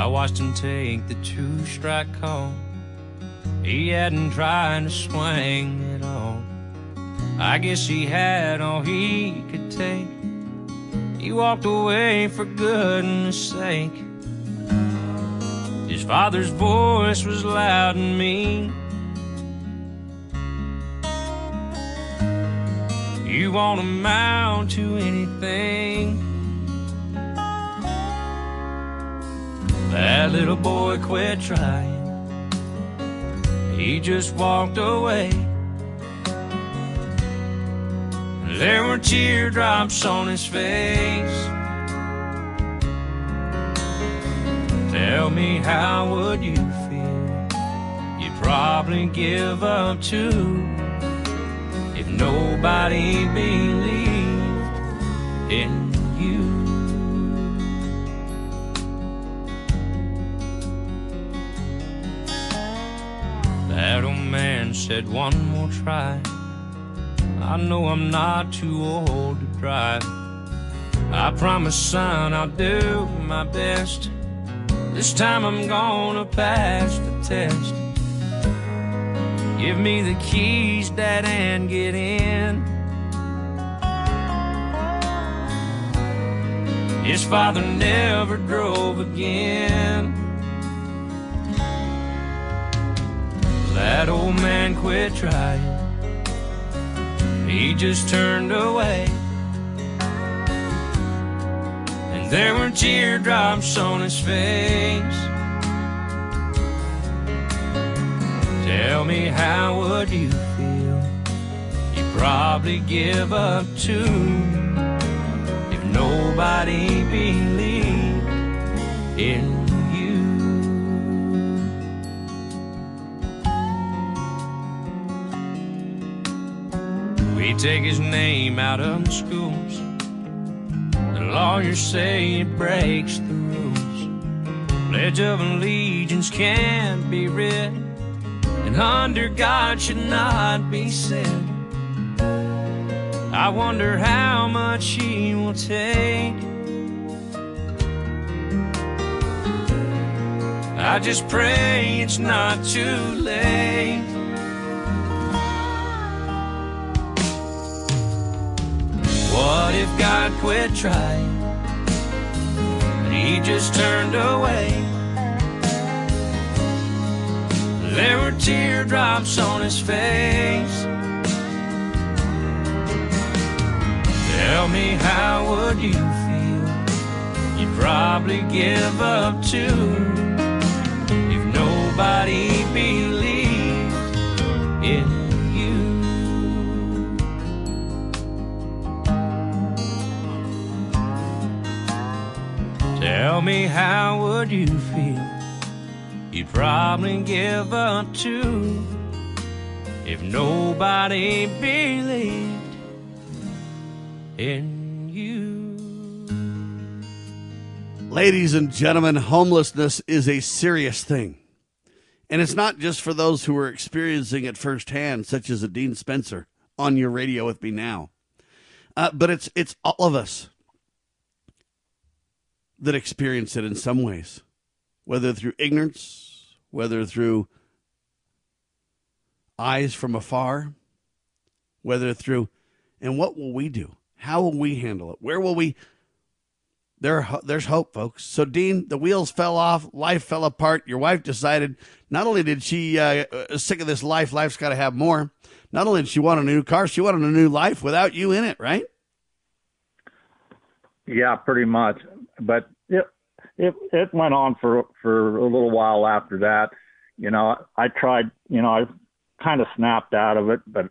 Watched him take the two strike call. He hadn't tried to swing at all. I guess he had all he could take. He walked away for goodness sake. His father's voice was loud and mean. You won't amount to anything. That little boy quit trying. He just walked away. There were teardrops on his face. Tell me, how would you feel? You'd probably give up too if nobody believed in man said one more try. I know I'm not too old to drive. I promise, son, I'll do my best. This time I'm gonna pass the test. Give me the keys, Dad, and get in. His father never drove again. That old man quit trying. He just turned away. And there were teardrops on his face. Tell me, how would you feel? You'd probably give up too if nobody believed in take his name out of the schools. The lawyers say it breaks the rules. Pledge of allegiance can't be read, and under God should not be said. I wonder how much he will take. I just pray it's not too late. What if God quit trying? And he just turned away. There were teardrops on his face. Tell me, how would you feel? You'd probably give up too if nobody believed Tell me, how would you feel? You'd probably give up too if nobody believed in you. Ladies and gentlemen, homelessness is a serious thing. And it's not just for those who are experiencing it firsthand, such as a Dean Spencer on your radio with me now. Uh, but it's it's all of us that experience it in some ways, whether through ignorance, whether through eyes from afar, whether through, and what will we do? How will we handle it? Where will we? There, there's hope, folks. So, Dean, the wheels fell off, life fell apart. Your wife decided not only did she uh, uh, sick of this life, life's got to have more. Not only did she want a new car, she wanted a new life without you in it, right? Yeah, pretty much. But it it it went on for for a little while after that. You know, I tried. You know, I kind of snapped out of it, but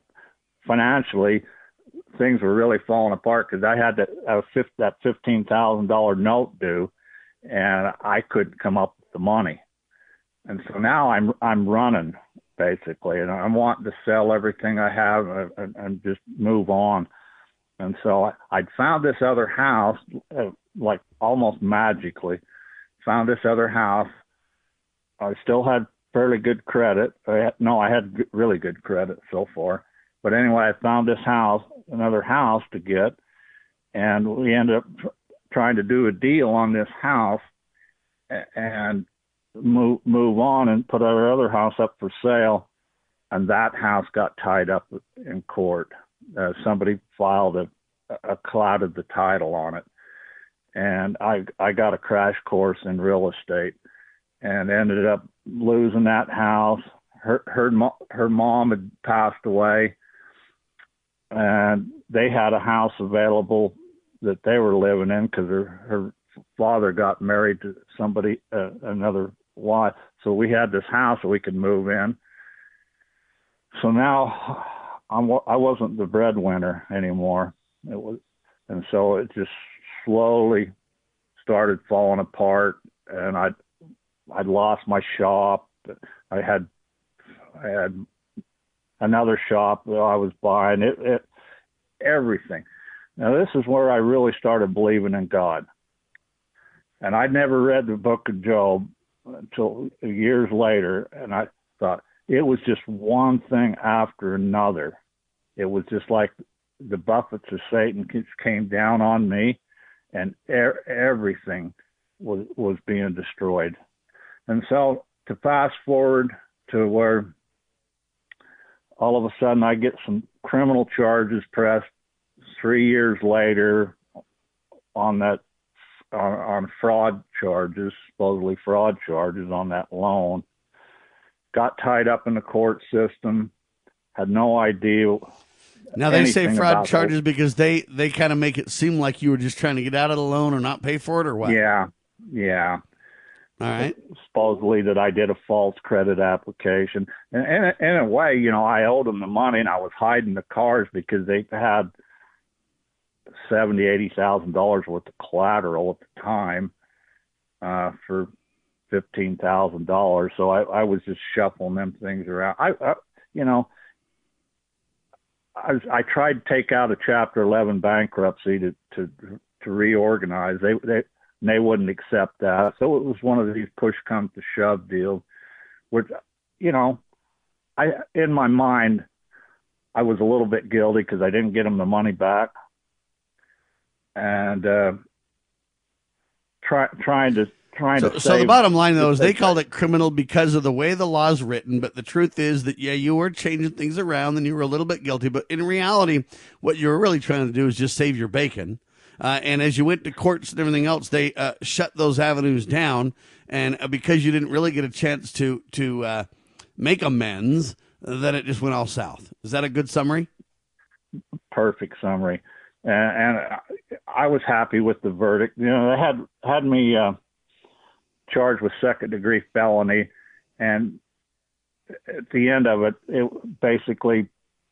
financially, things were really falling apart because I had that uh, fif- that fifteen thousand dollar note due, and I couldn't come up with the money. And so now I'm I'm running basically, and I'm wanting to sell everything I have and, and, and just move on. And so I, I'd found this other house, uh, like almost magically, found this other house. I still had fairly good credit. I had, no, I had really good credit so far. But anyway, I found this house, another house to get, and we ended up trying to do a deal on this house and move move on and put our other house up for sale. And that house got tied up in court. Uh, somebody filed a, a clouded the title on it, and I I got a crash course in real estate, and ended up losing that house. Her her her mom had passed away, and they had a house available that they were living in because her her father got married to somebody uh, another wife, so we had this house that we could move in. So now I'm I wasn't the breadwinner anymore. It was, and so it just slowly started falling apart, and I I'd lost my shop. I had I had another shop that I was buying. It, it everything. Now this is where I really started believing in God. And I'd never read the book of Job until years later, and I thought it was just one thing after another. It was just like the buffets of Satan came down on me, and er- everything was was being destroyed. And so to fast forward to where all of a sudden I get some criminal charges pressed three years later on that on, on fraud charges, supposedly fraud charges on that loan. Got tied up in the court system. Had no idea. Now they say fraud charges because they they kind of make it seem like you were just trying to get out of the loan or not pay for it or what. Yeah, yeah. All right. Supposedly that I did a false credit application, and, and in a way, you know, I owed them the money, and I was hiding the cars because they had seventy, eighty thousand dollars worth of collateral at the time uh, for fifteen thousand dollars. So I, I was just shuffling them things around. I, I, you know, I, I tried to take out a Chapter 11 bankruptcy to to to reorganize. They they they wouldn't accept that, so it was one of these push come to shove deals, which you know, I in my mind, I was a little bit guilty because I didn't get them the money back, and uh, try, trying to trying So, to. so the bottom line, though, is they called it criminal because of the way the law's written. But the truth is that, yeah, you were changing things around and you were a little bit guilty. But in reality, what you were really trying to do is just save your bacon. Uh, and as you went to courts and everything else, they uh, shut those avenues down. And uh, because you didn't really get a chance to to uh, make amends, then it just went all south. Is that a good summary? perfect summary, and, and I- I was happy with the verdict. You know, they had had me uh, charged with second degree felony, and at the end of it, it basically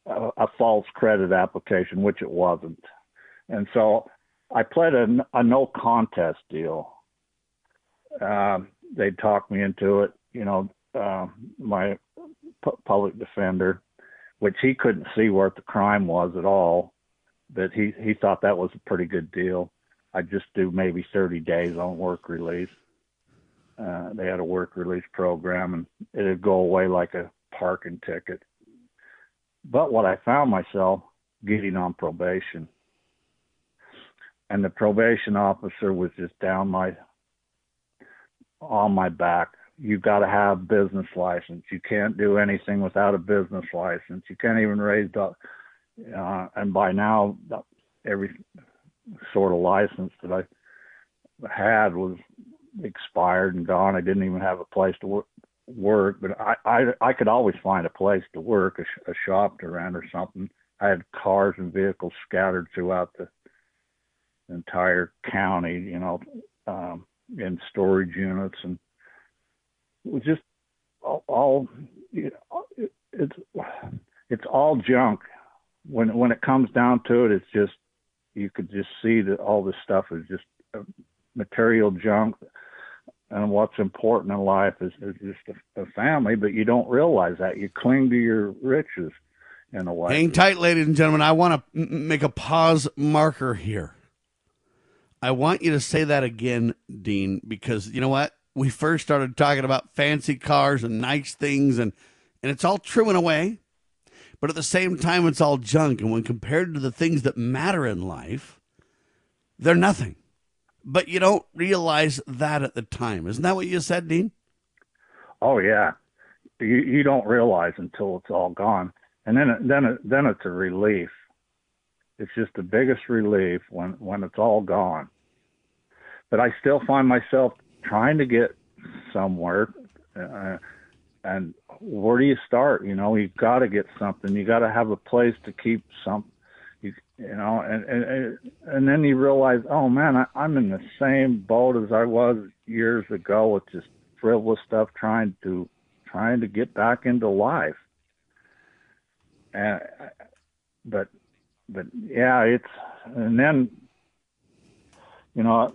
a, a false credit application, which it wasn't, and so I pled a, a no contest deal. Um, they talked me into it. You know, uh, my pu- public defender which he couldn't see what the crime was at all. But he he thought that was a pretty good deal. I'd just do maybe 30 days on work release. Uh, they had a work release program, and it'd go away like a parking ticket. But what I found myself getting on probation, and the probation officer was just down my on my back You've got to have business license. You can't do anything without a business license. You can't even raise dog. Uh, and by now, every sort of license that I had was expired and gone. I didn't even have a place to work. Work, but I, I I could always find a place to work, a, a shop to rent or something. I had cars and vehicles scattered throughout the entire county, you know, um, in storage units and it was just all, all you know, it, it's it's all junk when when it comes down to it it's just you could just see that all this stuff is just uh, material junk and what's important in life is, is just a, a family but you don't realize that you cling to your riches in a way Hang tight, ladies and gentlemen. I want to make a pause marker here. I want you to say that again, Dean, because you know what? We first started talking about fancy cars and nice things, and, and it's all true in a way, but at the same time, it's all junk. And when compared to the things that matter in life, they're nothing. But you don't realize that at the time. Isn't that what you said, Dean? Oh yeah, you you don't realize until it's all gone, and then it, then it, then it's a relief. It's just the biggest relief when when it's all gone. But I still find myself trying to get somewhere, uh, and where do you start? You know, you've got to get something. You got to have a place to keep some. You, know, and and and then you realize, oh man, I, I'm in the same boat as I was years ago with just frivolous stuff, trying to trying to get back into life. And but but yeah, it's and then you know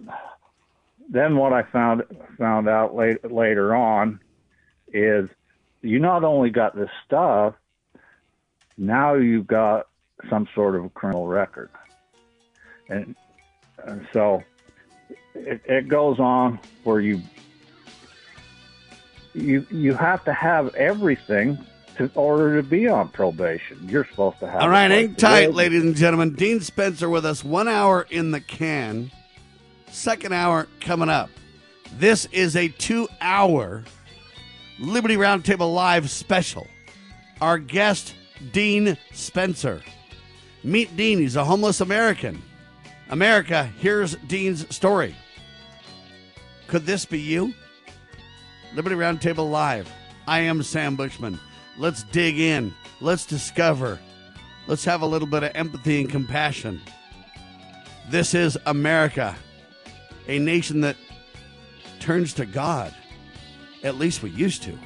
then what I found found out late, later on is you not only got this stuff, now you've got some sort of a criminal record, and, and so it, it goes on where you you you have to have everything to order to be on probation. You're supposed to have. All right, hang tight, live. ladies and gentlemen. Dean Spencer with us, one hour in the can. Second hour coming up. This is a two hour Liberty Roundtable Live special. Our guest, Dean Spencer. Meet Dean, he's a homeless American. America, here's Dean's story. Could this be you? Liberty Roundtable Live. I am Sam Bushman. Let's dig in. Let's discover. Let's have a little bit of empathy and compassion. This is America, a nation that turns to God. At least we used to.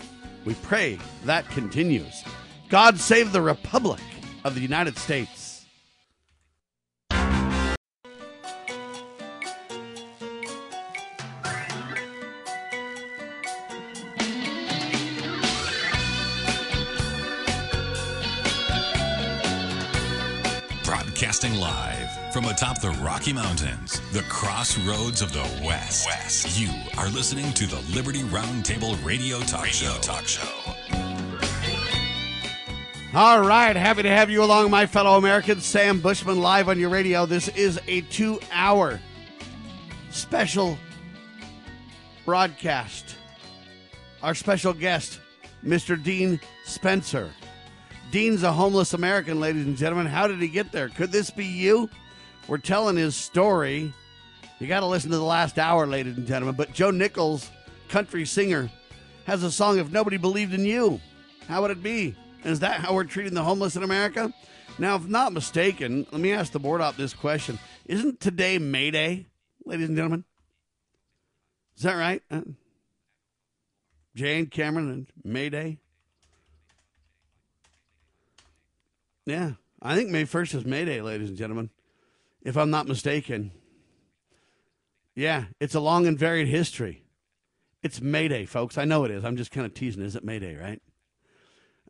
We pray that continues. God save the Republic of the United States. Broadcasting live from atop the Rocky Mountains, the crossroads of the West. West. You are listening to the Liberty Roundtable Radio Talk Radio Show. Talk Show. All right, happy to have you along, my fellow Americans. Sam Bushman live on your radio. This is a two hour special broadcast. Our special guest, Mr. Dean Spencer. Dean's a homeless American, ladies and gentlemen. How did he get there? Could this be you? We're telling his story. You got to listen to the last hour, ladies and gentlemen. But Joe Nichols, country singer, has a song, If Nobody Believed in You. How would it be? Is that how we're treating the homeless in America? Now, if not mistaken, let me ask the board op this question. Isn't today May Day, ladies and gentlemen? Is that right? Uh, Jane Cameron and May Day? Yeah, I think May 1st is May Day, ladies and gentlemen, if I'm not mistaken. Yeah, it's a long and varied history. It's May Day, folks. I know it is. I'm just kind of teasing. Is it May Day, right?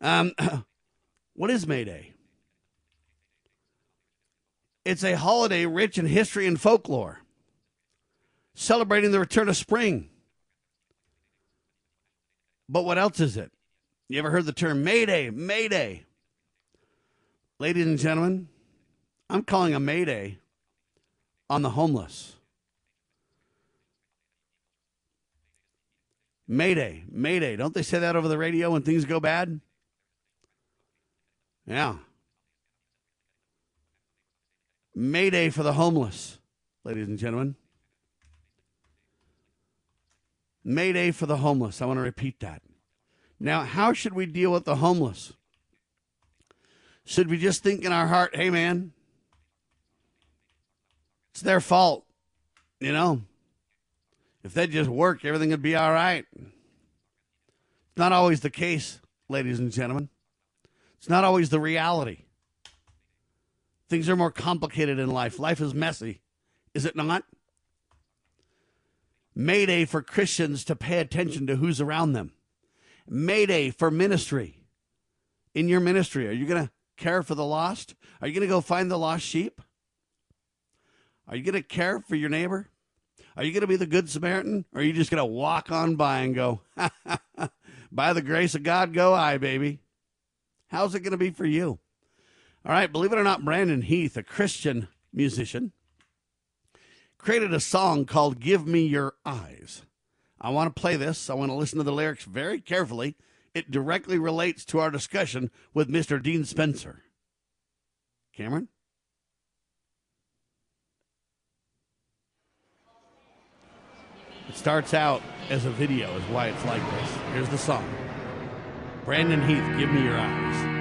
Um, what is May Day? It's a holiday rich in history and folklore, celebrating the return of spring. But what else is it? You ever heard the term May Day? Ladies and gentlemen, I'm calling a mayday on the homeless. Mayday, Mayday. Don't they say that over the radio when things go bad? Yeah. Mayday for the homeless, ladies and gentlemen. Mayday for the homeless. I want to repeat that. Now, how should we deal with the homeless? Should we just think in our heart, hey, man, it's their fault? You know, if they just work, everything would be all right. It's not always the case, ladies and gentlemen. It's not always the reality. Things are more complicated in life. Life is messy, is it not? Mayday for Christians to pay attention to who's around them. Mayday for ministry. In your ministry, are you going to care for the lost? Are you going to go find the lost sheep? Are you going to care for your neighbor? Are you going to be the good Samaritan? Or are you just going to walk on by and go, by the grace of God, go I, baby? How's it going to be for you? All right, believe it or not, Brandon Heath, a Christian musician, created a song called Give Me Your Eyes. I want to play this. I want to listen to the lyrics very carefully it directly relates to our discussion with Mr. Dean Spencer. Cameron? It starts out as a video, is why it's like this. Here's the song Brandon Heath, Give Me Your Eyes.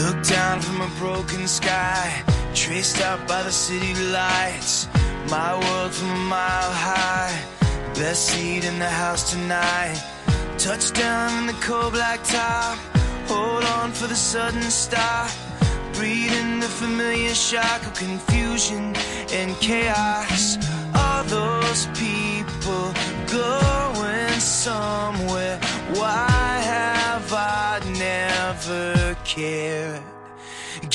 Look down from a broken sky Traced out by the city lights, my world from a mile high. Best seat in the house tonight. Touchdown in the cold black top. Hold on for the sudden stop. Breathing the familiar shock of confusion and chaos. All those people going somewhere. Why have I never cared?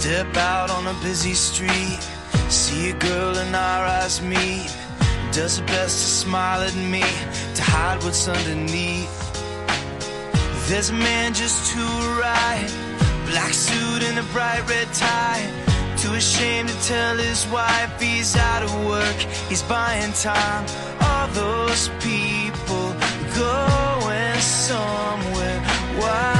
Step out on a busy street, see a girl and our eyes meet. Does her best to smile at me, to hide what's underneath. There's a man just to right, black suit and a bright red tie. Too ashamed to tell his wife he's out of work, he's buying time. All those people going somewhere. Why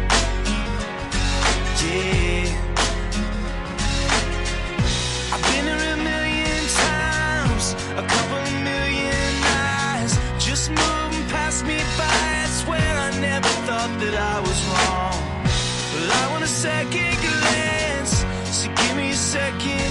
I've been here a million times, a couple of million eyes, just moving past me by. I swear I never thought that I was wrong. But I want a second glance, so give me a second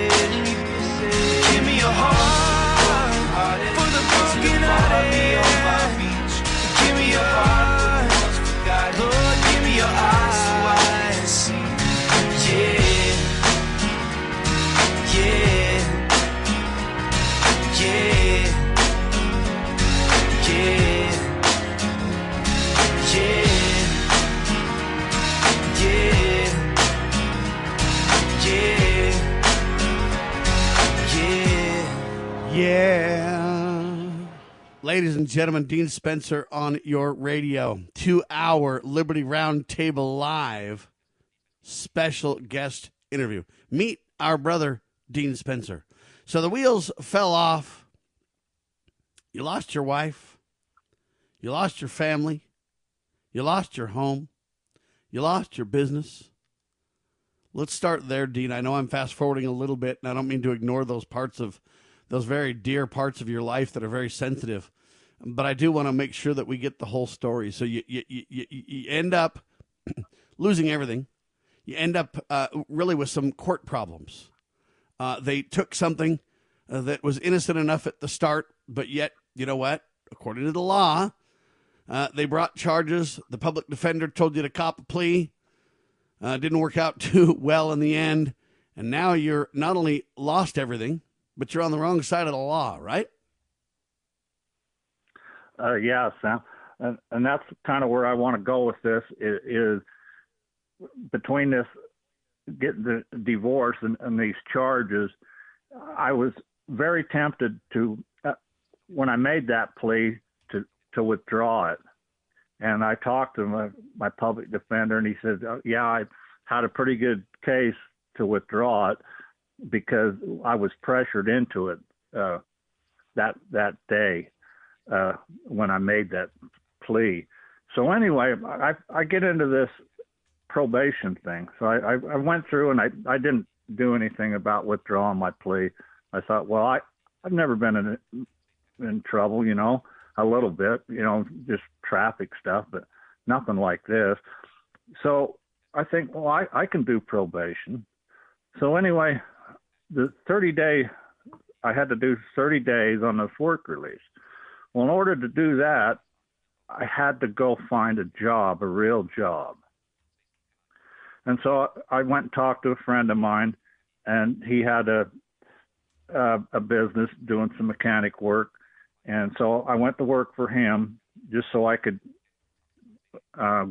Broken gentlemen, Dean Spencer on your radio. Two hour Liberty Roundtable Live special guest interview. Meet our brother, Dean Spencer. So the wheels fell off. You lost your wife. You lost your family. You lost your home. You lost your business. Let's start there, Dean. I know I'm fast forwarding a little bit, and I don't mean to ignore those parts of those very dear parts of your life that are very sensitive. But I do want to make sure that we get the whole story. So you you, you, you- end up losing everything. You end up uh, really with some court problems. Uh, they took something uh, that was innocent enough at the start, but yet, you know what? According to the law, uh, they brought charges. The public defender told you to cop a plea. Uh, didn't work out too well in the end. And now you're not only lost everything, but you're on the wrong side of the law, right? Uh, Sam, and, and that's kind of where I want to go with this is, is between this getting the divorce and, and these charges. I was very tempted to uh, when I made that plea to to withdraw it, and I talked to my my public defender, and he said, oh, "Yeah, I had a pretty good case to withdraw it because I was pressured into it uh, that that day." Uh, when I made that plea. So anyway, I, I get into this probation thing. So I, I, went through and I, I didn't do anything about withdrawing my plea. I thought, well, I, I've never been in, in trouble, you know, a little bit, you know, just traffic stuff, but nothing like this. So I think, well, I, I can do probation. So anyway, the 30 day, I had to do 30 days on this work release. Well, in order to do that, I had to go find a job, a real job. And so I went and talked to a friend of mine, and he had a a, a business doing some mechanic work, and so I went to work for him just so I could uh,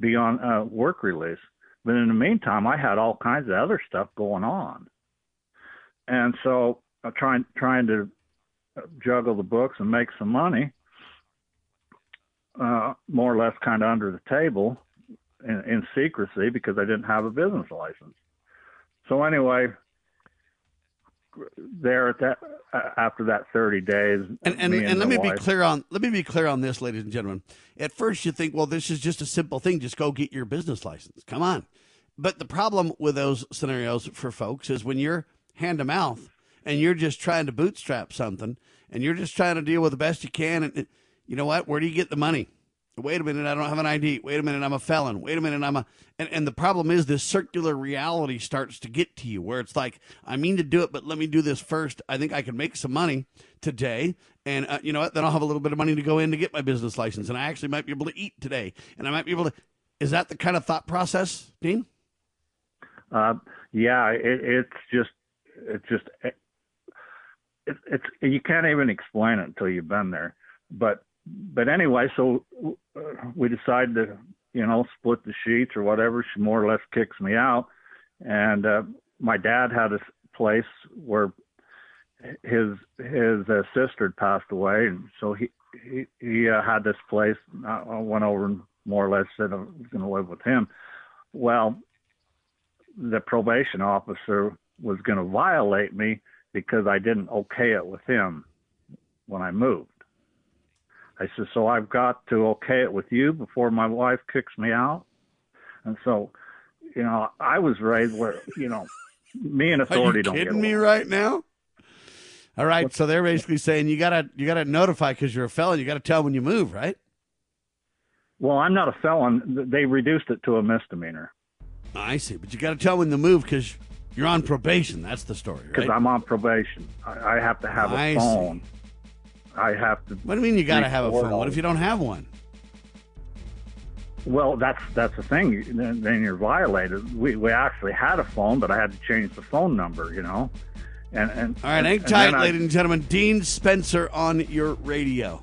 be on uh, work release. But in the meantime, I had all kinds of other stuff going on, and so I'm trying trying to juggle the books and make some money, uh, more or less kind of under the table in, in secrecy because I didn't have a business license. So anyway, there at that after that 30 days, And and, me and let me be clear on let me be clear on this, ladies and gentlemen. At first, you think, well, this is just a simple thing. Just go get your business license. Come on. But the problem with those scenarios for folks is when you're hand to mouth and you're just trying to bootstrap something and you're just trying to deal with the best you can, and you know what? Where do you get the money? Wait a minute, I don't have an ID. Wait a minute, I'm a felon. Wait a minute, I'm a. And, and the problem is this circular reality starts to get to you where it's like, I mean to do it, but let me do this first. I think I can make some money today. And uh, you know what? Then I'll have a little bit of money to go in to get my business license. And I actually might be able to eat today. And I might be able to. Is that the kind of thought process, Dean? Uh, yeah, it, it's just, it's just, it, it's, you can't even explain it until you've been there. But but anyway, so uh, we decided to, you know, split the sheets or whatever. She more or less kicks me out, and uh, my dad had a place where his his uh, sister had passed away, and so he he, he uh, had this place. I went over and more or less said I was going to live with him. Well, the probation officer was going to violate me because I didn't okay it with him when I moved. I said, so I've got to okay it with you before my wife kicks me out. And so, you know, I was raised where, you know, me and authority don't. Are you kidding me right now? All right, so they're basically saying you gotta you gotta notify because you're a felon. You gotta tell when you move, right? Well, I'm not a felon. They reduced it to a misdemeanor. I see, but you got to tell when to move because you're on probation. That's the story, right? Because I'm on probation. I, I have to have a I phone. see. I have to. What do you mean you got to have a phone? What if you don't have one? Well, that's that's the thing. Then, then you're violated. We we actually had a phone, but I had to change the phone number. You know, and and All right, hang and tight, then I- ladies and gentlemen. Dean Spencer on your radio.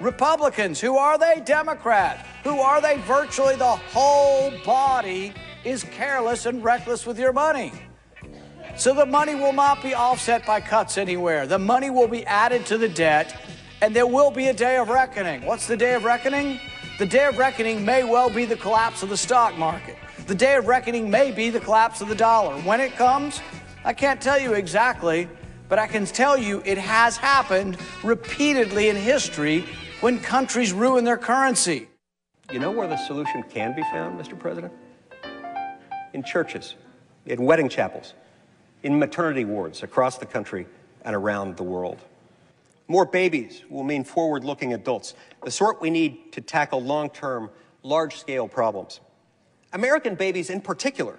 Republicans. Who are they? Democrat. Who are they? Virtually the whole body is careless and reckless with your money. So the money will not be offset by cuts anywhere. The money will be added to the debt, and there will be a day of reckoning. What's the day of reckoning? The day of reckoning may well be the collapse of the stock market. The day of reckoning may be the collapse of the dollar. When it comes, I can't tell you exactly, but I can tell you it has happened repeatedly in history when countries ruin their currency. You know where the solution can be found, Mr. President? In churches, in wedding chapels, in maternity wards across the country and around the world. More babies will mean forward looking adults, the sort we need to tackle long term, large scale problems. American babies, in particular,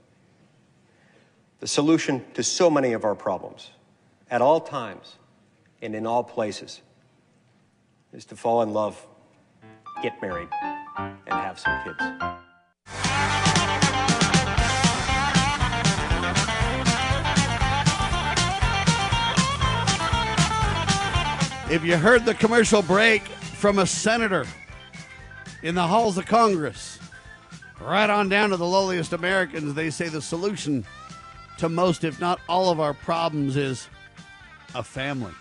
The solution to so many of our problems, at all times and in all places, is to fall in love, get married, and have some kids. If you heard the commercial break from a senator in the halls of Congress, right on down to the lowliest Americans, they say the solution to most, if not all, of our problems is a family.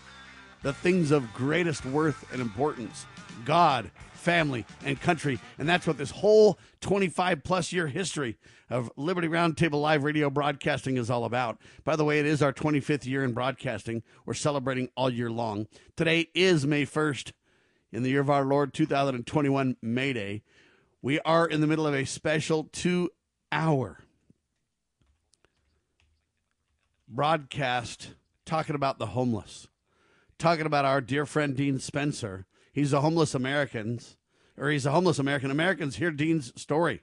The things of greatest worth and importance God, family, and country. And that's what this whole 25 plus year history of Liberty Roundtable Live Radio broadcasting is all about. By the way, it is our 25th year in broadcasting. We're celebrating all year long. Today is May 1st in the year of our Lord 2021, May Day. We are in the middle of a special two hour broadcast talking about the homeless, talking about our dear friend Dean Spencer. He's a homeless Americans, or he's a homeless American. Americans hear Dean's story.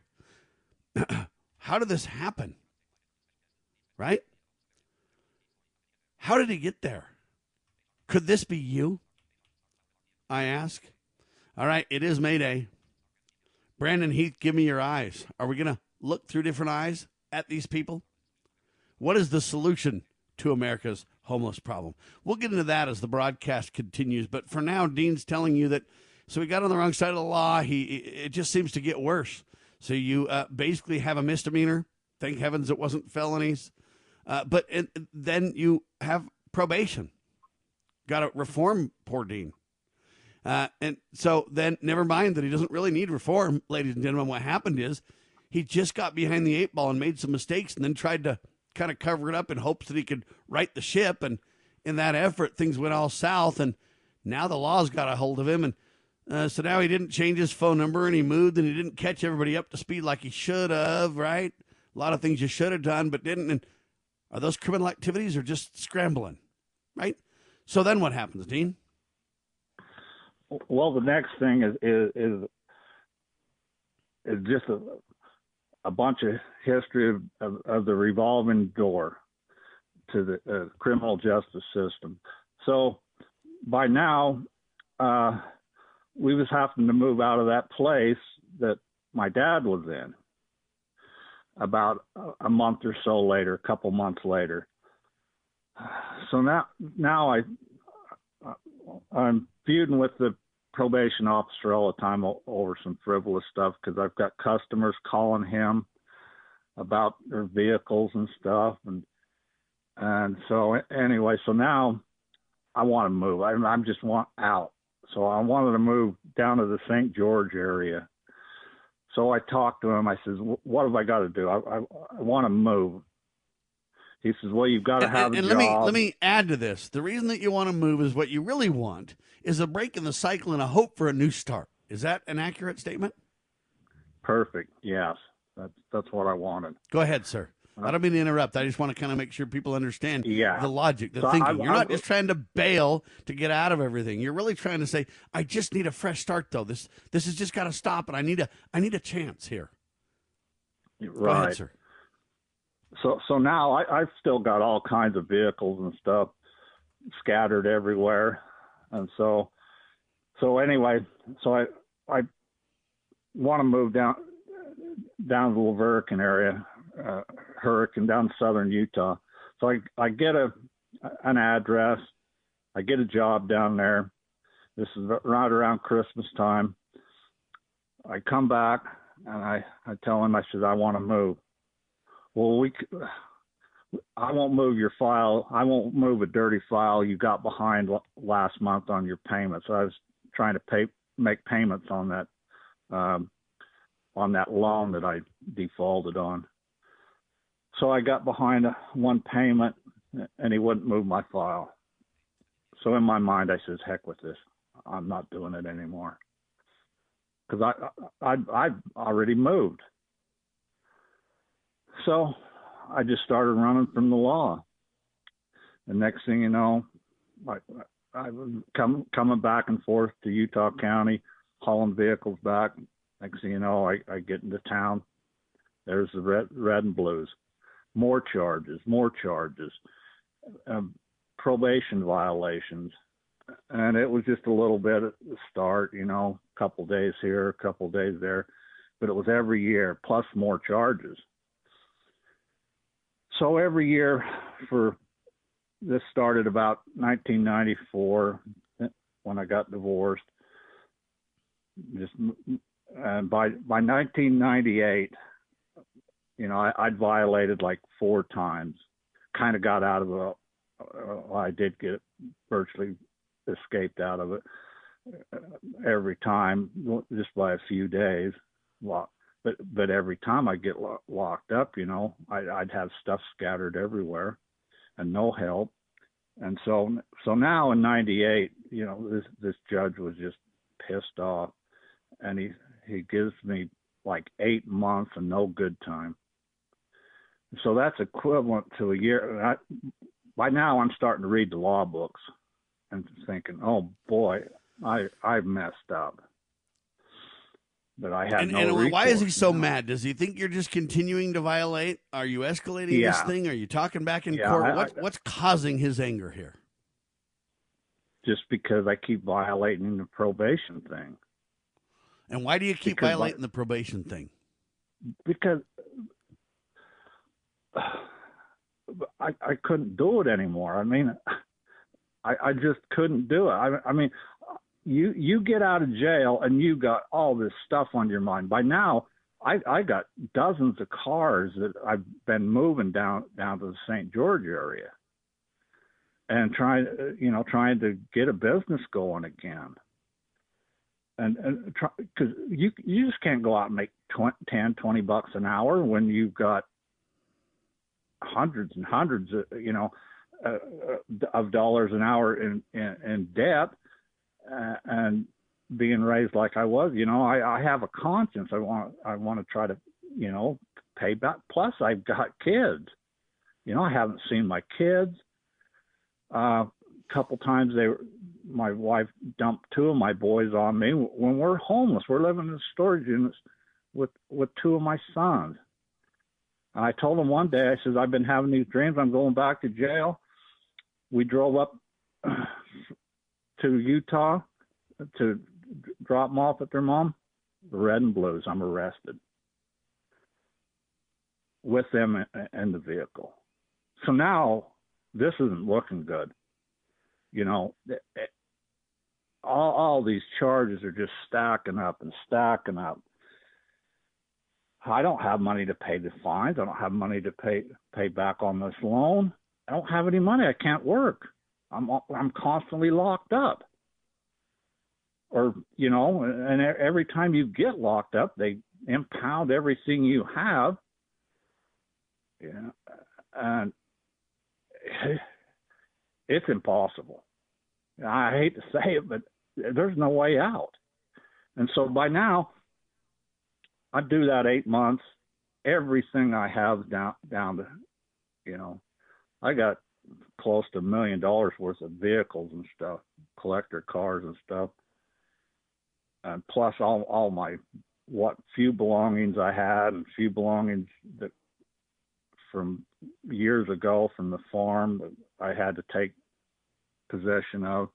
How did this happen? Right? How did he get there? Could this be you? I ask. All right, it is Mayday. Brandon Heath, give me your eyes. Are we going to look through different eyes at these people? What is the solution to America's homeless problem? We'll get into that as the broadcast continues. But for now, Dean's telling you that so he got on the wrong side of the law. He it just seems to get worse. So you uh, basically have a misdemeanor. Thank heavens it wasn't felonies. Uh, but it, then you have probation. Got to reform poor Dean. Uh, and so then, never mind that he doesn't really need reform, ladies and gentlemen. What happened is he just got behind the eight ball and made some mistakes and then tried to kind of cover it up in hopes that he could right the ship. And in that effort, things went all south. And now the law's got a hold of him. And uh, so now he didn't change his phone number and he moved and he didn't catch everybody up to speed like he should have, right? A lot of things you should have done but didn't. And are those criminal activities or just scrambling, right? So then what happens, Dean? Well, the next thing is is is, is just a, a bunch of history of, of, of the revolving door to the uh, criminal justice system. So by now, uh, we was having to move out of that place that my dad was in about a month or so later, a couple months later. So now, now I, I'm feuding with the probation officer all the time over some frivolous stuff because I've got customers calling him about their vehicles and stuff, and and so anyway, so now I want to move. I, I'm just want out. So I wanted to move down to the St. George area. So I talked to him. I says, "What have I got to do? I, I, I want to move." He says, "Well, you've got to have and, and job." let me let me add to this. The reason that you want to move is what you really want is a break in the cycle and a hope for a new start. Is that an accurate statement? Perfect. Yes, that's that's what I wanted. Go ahead, sir. Uh, I don't mean to interrupt. I just want to kind of make sure people understand Yeah. the logic, the So thinking. I- You're I- not just trying to bail to get out of everything. You're really trying to say, "I just need a fresh start, though. This this has just got to stop, and I need a I need a chance here." Go Right. ahead, sir. So so now I, I've still got all kinds of vehicles and stuff scattered everywhere, and so so anyway, so I I want to move down down to the La Verkin area, uh, Hurricane down southern Utah. So I I get a an address, I get a job down there. This is right around Christmas time. I come back and I I tell him I said I want to move. Well, we I won't move your file. I won't move a dirty file you got behind last month on your payments. I was trying to pay make payments on that um, on that loan that I defaulted on. So I got behind one payment, and he wouldn't move my file. So in my mind, I says, "Heck with this. I'm not doing it anymore." Because I, I I already moved. So I just started running from the law. The next thing you know, I, I was come, coming back and forth to Utah County, hauling vehicles back. Next thing you know, I, I get into town. There's the red, red and blues. More charges, more charges, um, probation violations. And it was just a little bit at the start, you know, a couple days here, a couple days there. But it was every year, plus more charges. So every year for this started about 1994 when I got divorced. Just and by by 1998, you know, I, I'd violated like four times. Kind of got out of it. Uh, I did get virtually escaped out of it uh, every time, just by a few days. Well, but but every time I get lo- locked up, you know, I, I'd have stuff scattered everywhere, and no help. And so so now in '98, you know, this this judge was just pissed off, and he he gives me like eight months and no good time. So that's equivalent to a year. I, by now, I'm starting to read the law books and thinking, oh boy, I I've messed up. But I had And, no and why is he so mad? Does he think you're just continuing to violate? Are you escalating this thing? Are you talking back in Yeah, court? I- what, I- what's causing his anger here? just because I keep violating the probation thing. And why do you keep Because violating my- the probation thing? Because I I couldn't do it anymore. I mean, I I just couldn't do it. I I mean, you you get out of jail and you got all this stuff on your mind. By now, I I got dozens of cars that I've been moving down down to the St. George area, and trying you know trying to get a business going again. And and because you you just can't go out and make 20, 10, 20 bucks an hour when you've got hundreds and hundreds of you know uh, uh, of dollars an hour in in, in debt uh, and being raised like I was, you know, I, I have a conscience. I want I want to try to, you know, pay back. Plus, I've got kids. You know, I haven't seen my kids. Uh, a couple times they, my wife dumped two of my boys on me when we're homeless. We're living in storage units with with two of my sons. And I told him one day, I says, I've been having these dreams. I'm going back to jail. We drove up to Utah to drop them off at their mom. Red and blues. I'm arrested with them in, the vehicle. So now this isn't looking good. You know, eh, all, all these charges are just stacking up and stacking up. I don't have money to pay the fines. I don't have money to pay pay back on this loan. I don't have any money. I can't work. I'm I'm constantly locked up. Or you know, and every time you get locked up, they impound everything you have. Yeah, and it's impossible. I hate to say it, but there's no way out. And so by now, I do that eight months. Everything I have down down to, you know, I got close to a million dollars worth of vehicles and stuff, collector cars and stuff, and plus all all my what few belongings I had and few belongings that from years ago from the farm that I had to take possession of.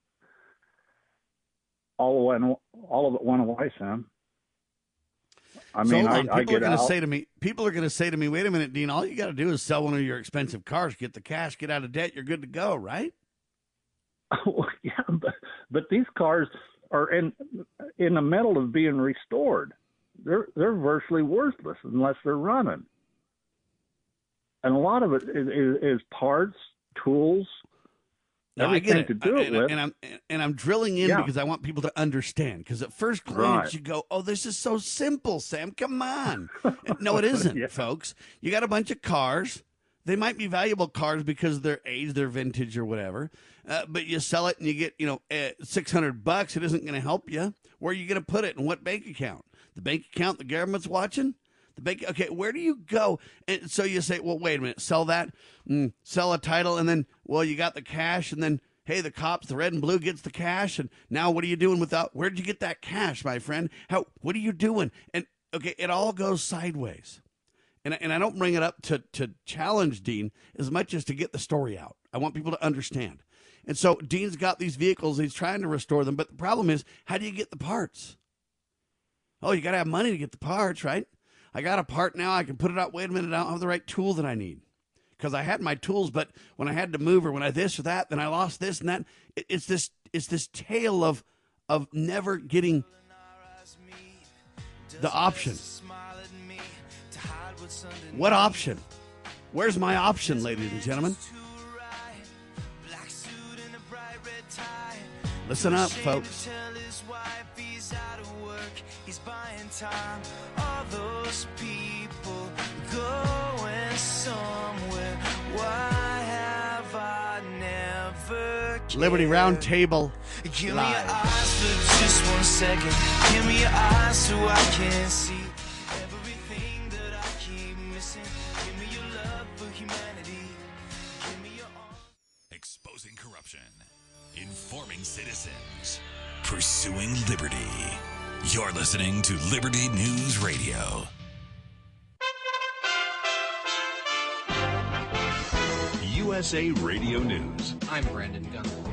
All of it, all of it went away, Sam. I mean, on. I, I people are going to say to me, people are going to say to me, wait a minute, Dean, all you got to do is sell one of your expensive cars, get the cash, get out of debt, you're good to go, right? yeah, but but these cars are in in the middle of being restored. They're they're virtually worthless unless they're running. And a lot of it is, is, is parts, tools, No, I get it. to do it and, with. and I'm and I'm drilling in Yeah. because I want people to understand. Because at first glance, Right. you go, "Oh, this is so simple, Sam. Come on." no, it isn't, Yeah. folks. You got a bunch of cars. They might be valuable cars because of their age, their vintage, or whatever. Uh, but you sell it and you get, you know, uh, six hundred bucks. It isn't going to help you. Where are you going to put it? In what bank account? The bank account the government's watching. The. Okay, where do you go? And so you say, well, wait a minute, sell that, mm, sell a title, and then, well, you got the cash, and then, hey, the cops, the red and blue gets the cash, and now what are you doing without? Where'd you get that cash, my friend? How? What are you doing? And okay, it all goes sideways. And, and I don't bring it up to, to challenge Dean as much as to get the story out. I want people to understand. And so Dean's got these vehicles, he's trying to restore them, but the problem is, how do you get the parts? Oh, you got to have money to get the parts, right? I got a part now. I can put it out. Wait a minute. I don't have the right tool that I need because I had my tools, but when I had to move or when I this or that, then I lost this and that. It, it's this it's this tale of of never getting the option. What option? Where's my option, ladies and gentlemen? Listen up, folks. Buying time. All those people going somewhere. Why have I never Liberty Roundtable Give me your live. eyes for just one second. Give me your eyes so I can see everything that I keep missing. Give me your love for humanity. Give me your Exposing corruption, informing citizens, pursuing liberty. You're listening to Liberty News Radio. USA Radio News. I'm Brandon Gunther.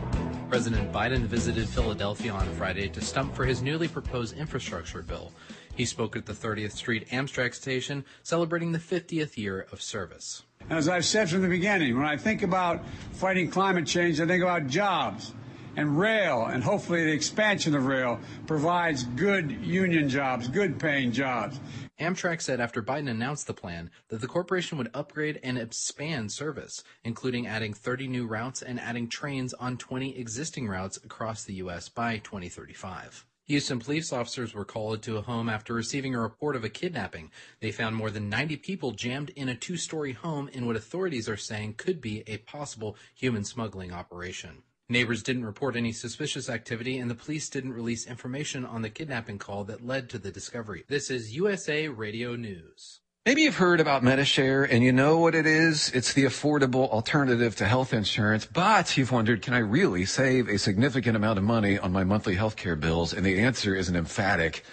President Biden visited Philadelphia on Friday to stump for his newly proposed infrastructure bill. He spoke at the 30th Street Amtrak station, celebrating the 50th year of service. As I've said from the beginning, when I think about fighting climate change, I think about jobs. And rail, and hopefully the expansion of rail, provides good union jobs, good paying jobs. Amtrak said after Biden announced the plan that the corporation would upgrade and expand service, including adding 30 new routes and adding trains on 20 existing routes across the U.S. by 2035. Houston police officers were called to a home after receiving a report of a kidnapping. They found more than 90 people jammed in a two story home in what authorities are saying could be a possible human smuggling operation. Neighbors didn't report any suspicious activity, and the police didn't release information on the kidnapping call that led to the discovery. This is USA Radio News. Maybe you've heard about Medishare and you know what it is. It's the affordable alternative to health insurance, but you've wondered, can I really save a significant amount of money on my monthly healthcare bills? And the answer is an emphatic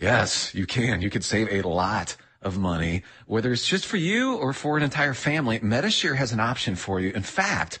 yes, you can. You could save a lot of money, whether it's just for you or for an entire family. Medishare has an option for you. In fact,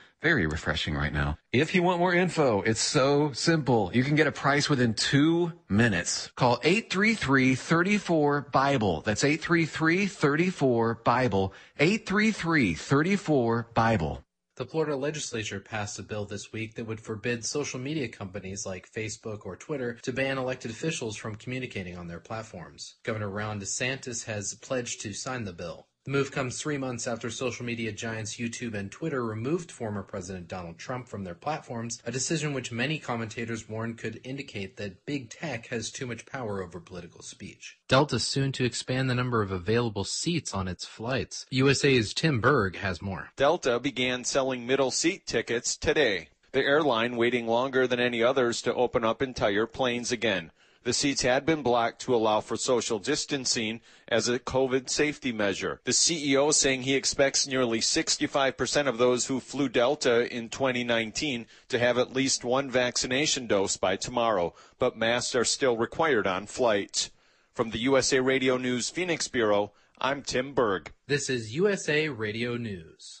very refreshing right now. If you want more info, it's so simple. You can get a price within two minutes. Call 833-34-BIBLE. That's 833-34-BIBLE. 833-34-BIBLE. The Florida legislature passed a bill this week that would forbid social media companies like Facebook or Twitter to ban elected officials from communicating on their platforms. Governor Ron DeSantis has pledged to sign the bill. The move comes three months after social media giants YouTube and Twitter removed former President Donald Trump from their platforms, a decision which many commentators warned could indicate that big tech has too much power over political speech. Delta soon to expand the number of available seats on its flights. USA's Tim Berg has more. Delta began selling middle seat tickets today. The airline waiting longer than any others to open up entire planes again. The seats had been blocked to allow for social distancing as a COVID safety measure. The CEO saying he expects nearly 65% of those who flew Delta in 2019 to have at least one vaccination dose by tomorrow, but masks are still required on flights. From the USA Radio News Phoenix Bureau, I'm Tim Berg. This is USA Radio News.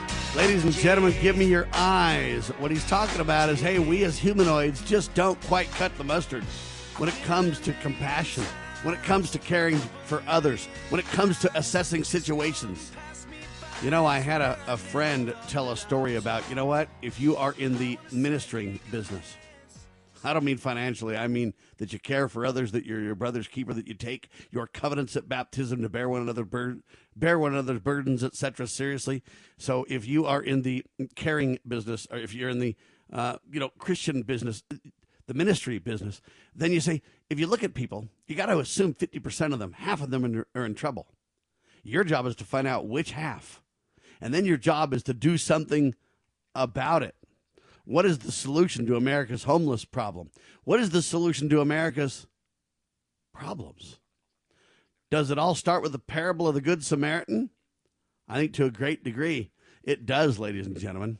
Ladies and gentlemen, give me your eyes. What he's talking about is hey, we as humanoids just don't quite cut the mustard when it comes to compassion, when it comes to caring for others, when it comes to assessing situations. You know, I had a, a friend tell a story about, you know what, if you are in the ministering business, I don't mean financially. I mean that you care for others, that you're your brother's keeper, that you take your covenants at baptism to bear one another bur- bear one another's burdens, etc. Seriously. So if you are in the caring business, or if you're in the uh, you know Christian business, the ministry business, then you say if you look at people, you got to assume fifty percent of them, half of them are in trouble. Your job is to find out which half, and then your job is to do something about it. What is the solution to America's homeless problem? What is the solution to America's problems? Does it all start with the parable of the Good Samaritan? I think to a great degree it does, ladies and gentlemen.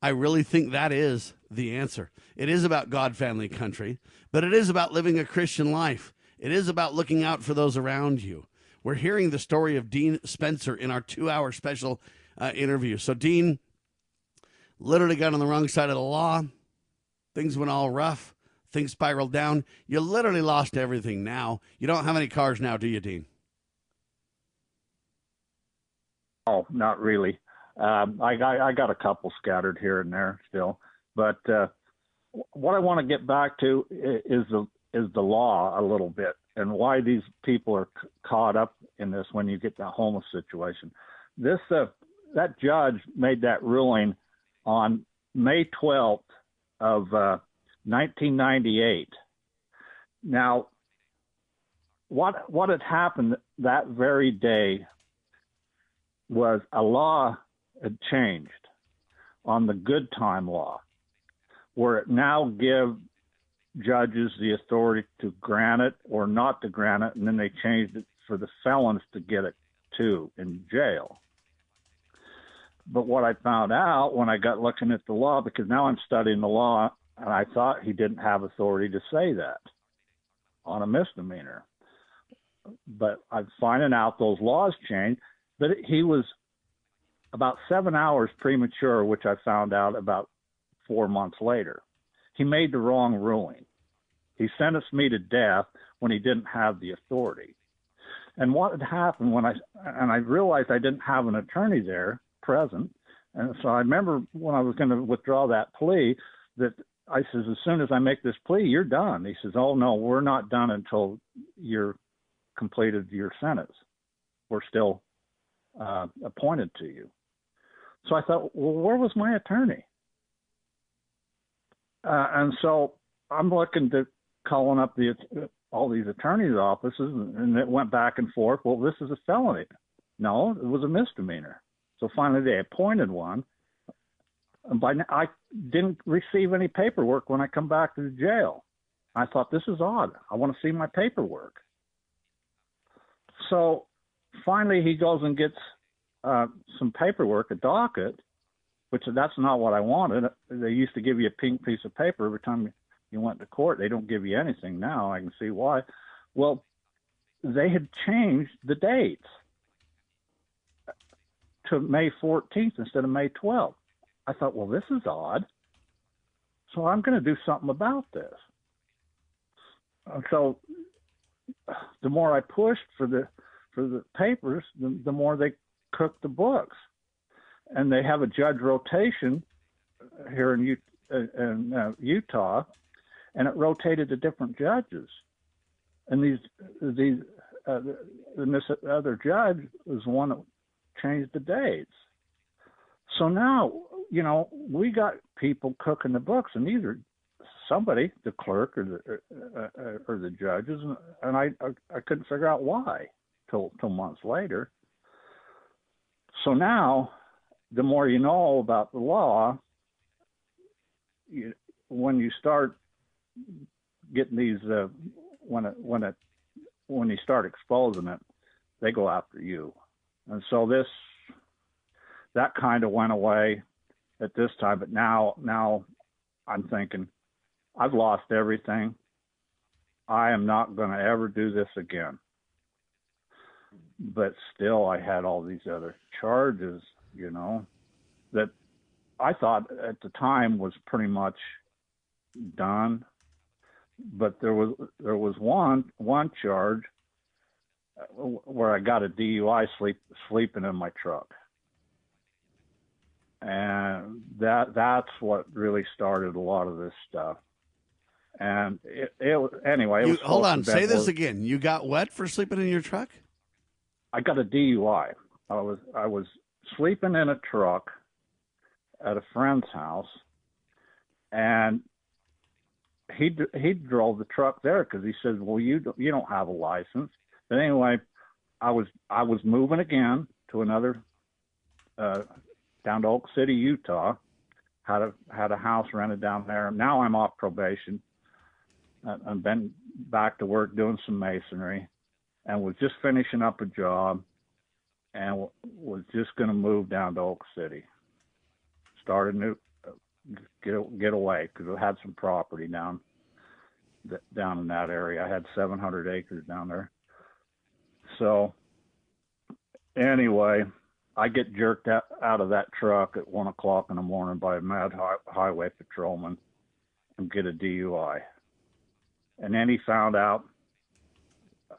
I really think that is the answer. It is about God, family, country, but it is about living a Christian life. It is about looking out for those around you. We're hearing the story of Dean Spencer in our two hour special uh, interview. So, Dean, literally got on the wrong side of the law. Things went all rough. Things spiraled down. You literally lost everything now. You don't have any cars now, do you, Dean? Oh, not really. Um, I, I, I got a couple scattered here and there still, but uh, what I want to get back to is the is the law a little bit. and why these people are c- caught up in this when you get the homeless situation. This uh, that judge made that ruling on May 12th of uh, 1998. Now, what what had happened that very day was a law had changed on the good time law, where it now give judges the authority to grant it or not to grant it, and then they changed it for the felons to get it too in jail. But what I found out when I got looking at the law, because now I'm studying the law, and I thought he didn't have authority to say that on a misdemeanor. But I'm finding out those laws changed. But he was about seven hours premature, which I found out about four months later. He made the wrong ruling. He sentenced me to death when he didn't have the authority. And what had happened when I and I realized I didn't have an attorney there present, and so I remember when I was going to withdraw that plea that I says as soon as I make this plea, you're done. He says, "Oh no, we're not done until you're completed your sentence. We're still uh, appointed to you." So I thought, well, where was my attorney? Uh, and so I'm looking to calling up the all these attorneys' offices, and it went back and forth. Well, this is a felony. No, it was a misdemeanor. So finally, they appointed one. And by now, I didn't receive any paperwork when I come back to the jail. I thought this is odd. I want to see my paperwork. So finally, he goes and gets uh, some paperwork, a docket, which that's not what I wanted. They used to give you a pink piece of paper every time you went to court. They don't give you anything now. I can see why. Well, they had changed the dates to May 14th instead of May 12th. I thought, well, this is odd. So I'm going to do something about this. So the more I pushed for the for the papers, the, the more they cooked the books. And they have a judge rotation here in, in uh, Utah, and it rotated to different judges. And these these uh, and this other judge was one that changed the dates. So now, you know, we got people cooking the books, and these are somebody, the clerk or the uh, uh, or the judges, and I, I I couldn't figure out why till till months later. So now, the more you know about the law, you, when you start getting these, uh, when it when it when you start exposing it, they go after you, and so this that kind of went away at this time. But now now I'm thinking I've lost everything. I am not going to ever do this again. But still, I had all these other charges, you know, that I thought at the time was pretty much done. But there was there was one one charge Uh, where I got a DUI sleep sleeping in my truck, and that that's what really started a lot of this stuff. And it, it anyway. It You, was hold on. Say this again. You got wet for sleeping in your truck? I got a DUI. I was I was sleeping in a truck at a friend's house, and he he drove the truck there because he said, "Well, you don't- you don't have a license." But anyway, I was I was moving again to another uh, down to Oak City, Utah. Had a had a house rented down there. Now I'm off probation. Uh, I've been back to work doing some masonry and was just finishing up a job and was just going to move down to Oak City. Start a new get get away because I had some property down down in that area. I had 700 acres down there. So anyway, I get jerked out, out of that truck at one o'clock in the morning by a mad hi- highway patrolman and get a DUI. And then he found out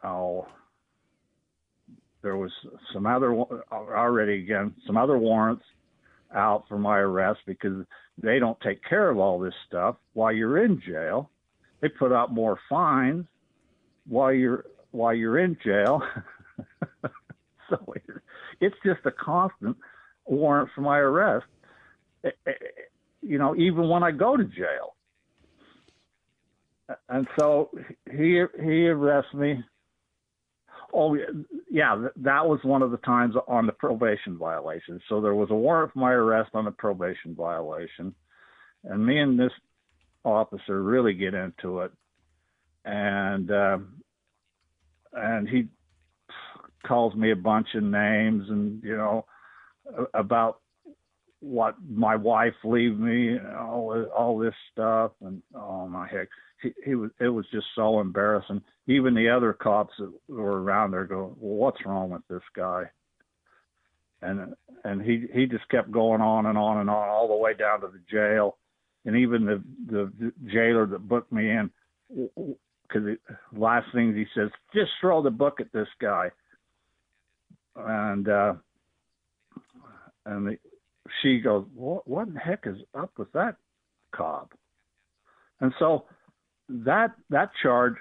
oh there was some other already again some other warrants out for my arrest because they don't take care of all this stuff while you're in jail. They put out more fines while you're while you're in jail. so it's just a constant warrant for my arrest. Eh, eh, you know, even when I go to jail. And so he he arrests me. Oh yeah, that was one of the times on the probation violation. So there was a warrant for my arrest on the probation violation, and me and this officer really get into it, and um, and he calls me a bunch of names and you know about what my wife leave me all all this stuff. And oh my heck he, he was it was just so embarrassing. Even the other cops that were around there go well what's wrong with this guy? And and he he just kept going on and on and on all the way down to the jail. And even the the jailer that booked me in because the last thing he says just throw the book at this guy. And uh and the, she goes, what, what in the heck is up with that cop? And so that that charge,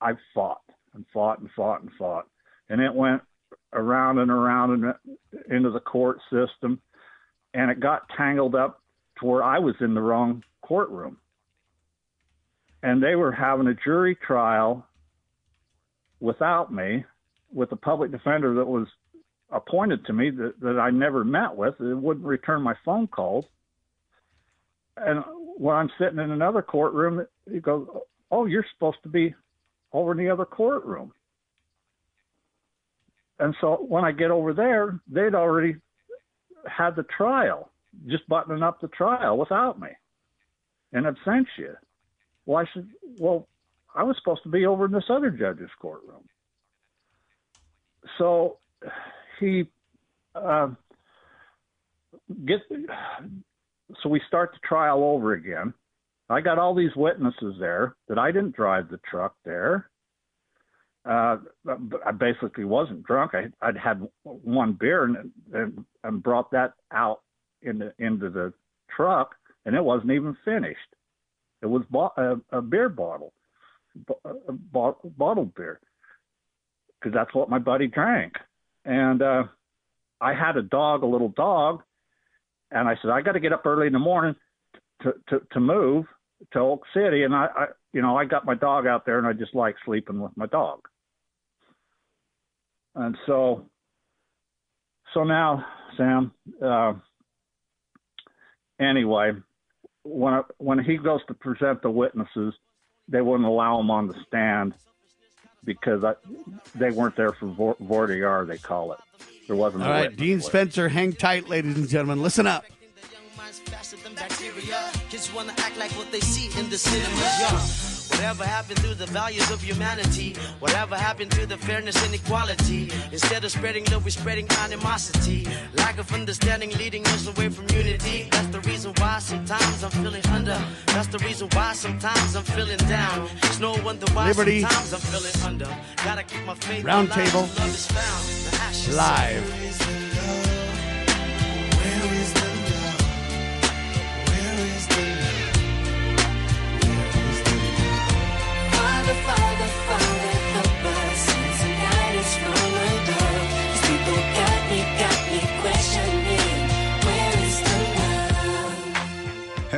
I fought and fought and fought and fought, and it went around and around and into the court system, and it got tangled up to where I was in the wrong courtroom, and they were having a jury trial without me, with a public defender that was appointed to me that, that I never met with. It wouldn't return my phone calls. And when I'm sitting in another courtroom, he goes, "Oh, you're supposed to be over in the other courtroom." And so when I get over there, they'd already had the trial, just buttoning up the trial without me, in absentia. Well, I said, "Well, I was supposed to be over in this other judge's courtroom." So he uh, get so we start the trial over again. I got all these witnesses there that I didn't drive the truck there. Uh, I basically wasn't drunk. I, I'd had one beer and, and, and brought that out into into the truck, and it wasn't even finished. It was bo- a, a beer bottle, a bo- bottled beer, because that's what my buddy drank and uh, I had a dog, a little dog, and I said I got to get up early in the morning to to, to move to Oak City, and I, I you know I got my dog out there, and I just like sleeping with my dog, and so so now Sam. Uh, anyway, when I, when he goes to present the witnesses, they wouldn't allow him on the stand because I, they weren't there for voir dire, they call it. There wasn't. All right, Dean Spencer, hang tight, ladies and gentlemen. Listen up. Kids wanna act like what they see in the cinema. Whatever happened to the values of humanity? Whatever happened to the fairness and equality? Instead of spreading love, we're spreading animosity. Lack of understanding leading us away from unity. That's the reason why sometimes I'm feeling under. That's the reason why sometimes I'm feeling down. It's no wonder why Liberty. sometimes I'm feeling under. Gotta keep my faith Roundtable live.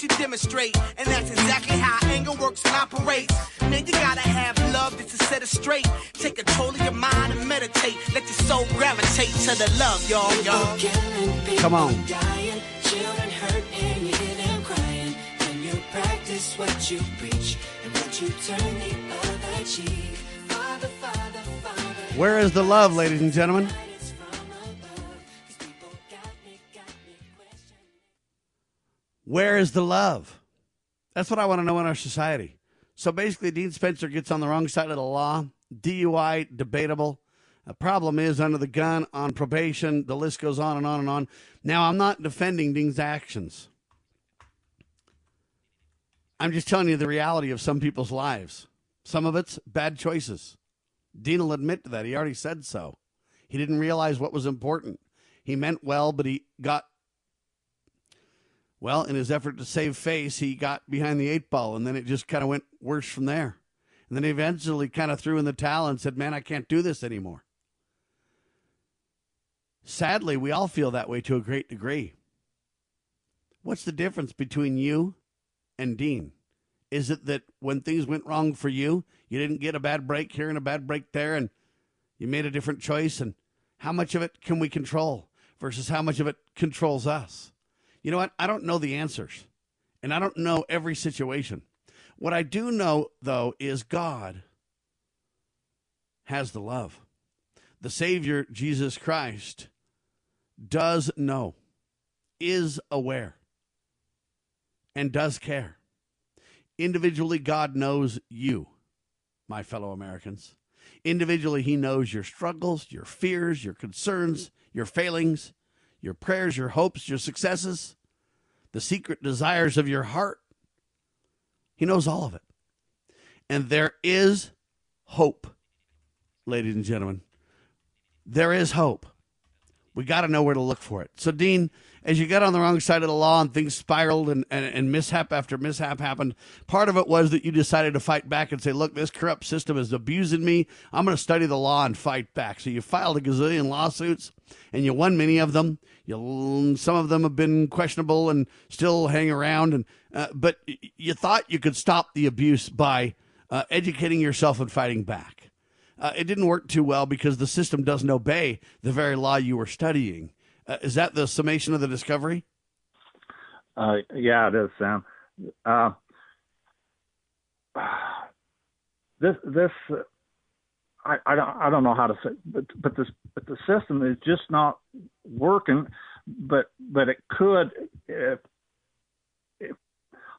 Yeah, madness is what you demonstrate. And that's exactly how anger works and operates. Man, you gotta have love just to set it straight. Take control of your mind and meditate. Let your soul gravitate to the love, y'all, y'all. Come on. Dying, children hurt and you hear them crying. When you practice what you preach and what you turn the other cheek. Father, Father, Father. Where is the love, ladies and gentlemen? Where is the love? That's what I want to know in our society. So basically, Dean Spencer gets on the wrong side of the law. DUI, debatable. The problem is under the gun, on probation. The list goes on and on and on. Now, I'm not defending Dean's actions. I'm just telling you the reality of some people's lives. Some of it's bad choices. Dean will admit to that. He already said so. He didn't realize what was important. He meant well, but he got, well, in his effort to save face, he got behind the eight ball, and then it just kind of went worse from there. And then he eventually kind of threw in the towel and said, Man, I can't do this anymore. Sadly, we all feel that way to a great degree. What's the difference between you and Dean? Is it that when things went wrong for you, you didn't get a bad break here and a bad break there, and you made a different choice? And how much of it can we control versus how much of it controls us? You know what? I don't know the answers, and I don't know every situation. What I do know, though, is God has the love. The Savior, Jesus Christ, does know, is aware, and does care. Individually, God knows you, my fellow Americans. Individually, He knows your struggles, your fears, your concerns, your failings, your prayers, your hopes, your successes, the secret desires of your heart. He knows all of it. And there is hope, ladies and gentlemen. There is hope. We got to know where to look for it. So, Dean, as you got on the wrong side of the law and things spiraled and, and, and mishap after mishap happened, part of it was that you decided to fight back and say, look, this corrupt system is abusing me. I'm going to study the law and fight back. So you filed a gazillion lawsuits and you won many of them. You, some of them have been questionable and still hang around. And, uh, but you thought you could stop the abuse by uh, educating yourself and fighting back. Uh, it didn't work too well because the system doesn't obey the very law you were studying. Uh, is that the summation of the discovery? Uh, yeah, it is, Sam. Uh, this this I, I don't I don't know how to say, but but this but the system is just not working. But but it could. If, if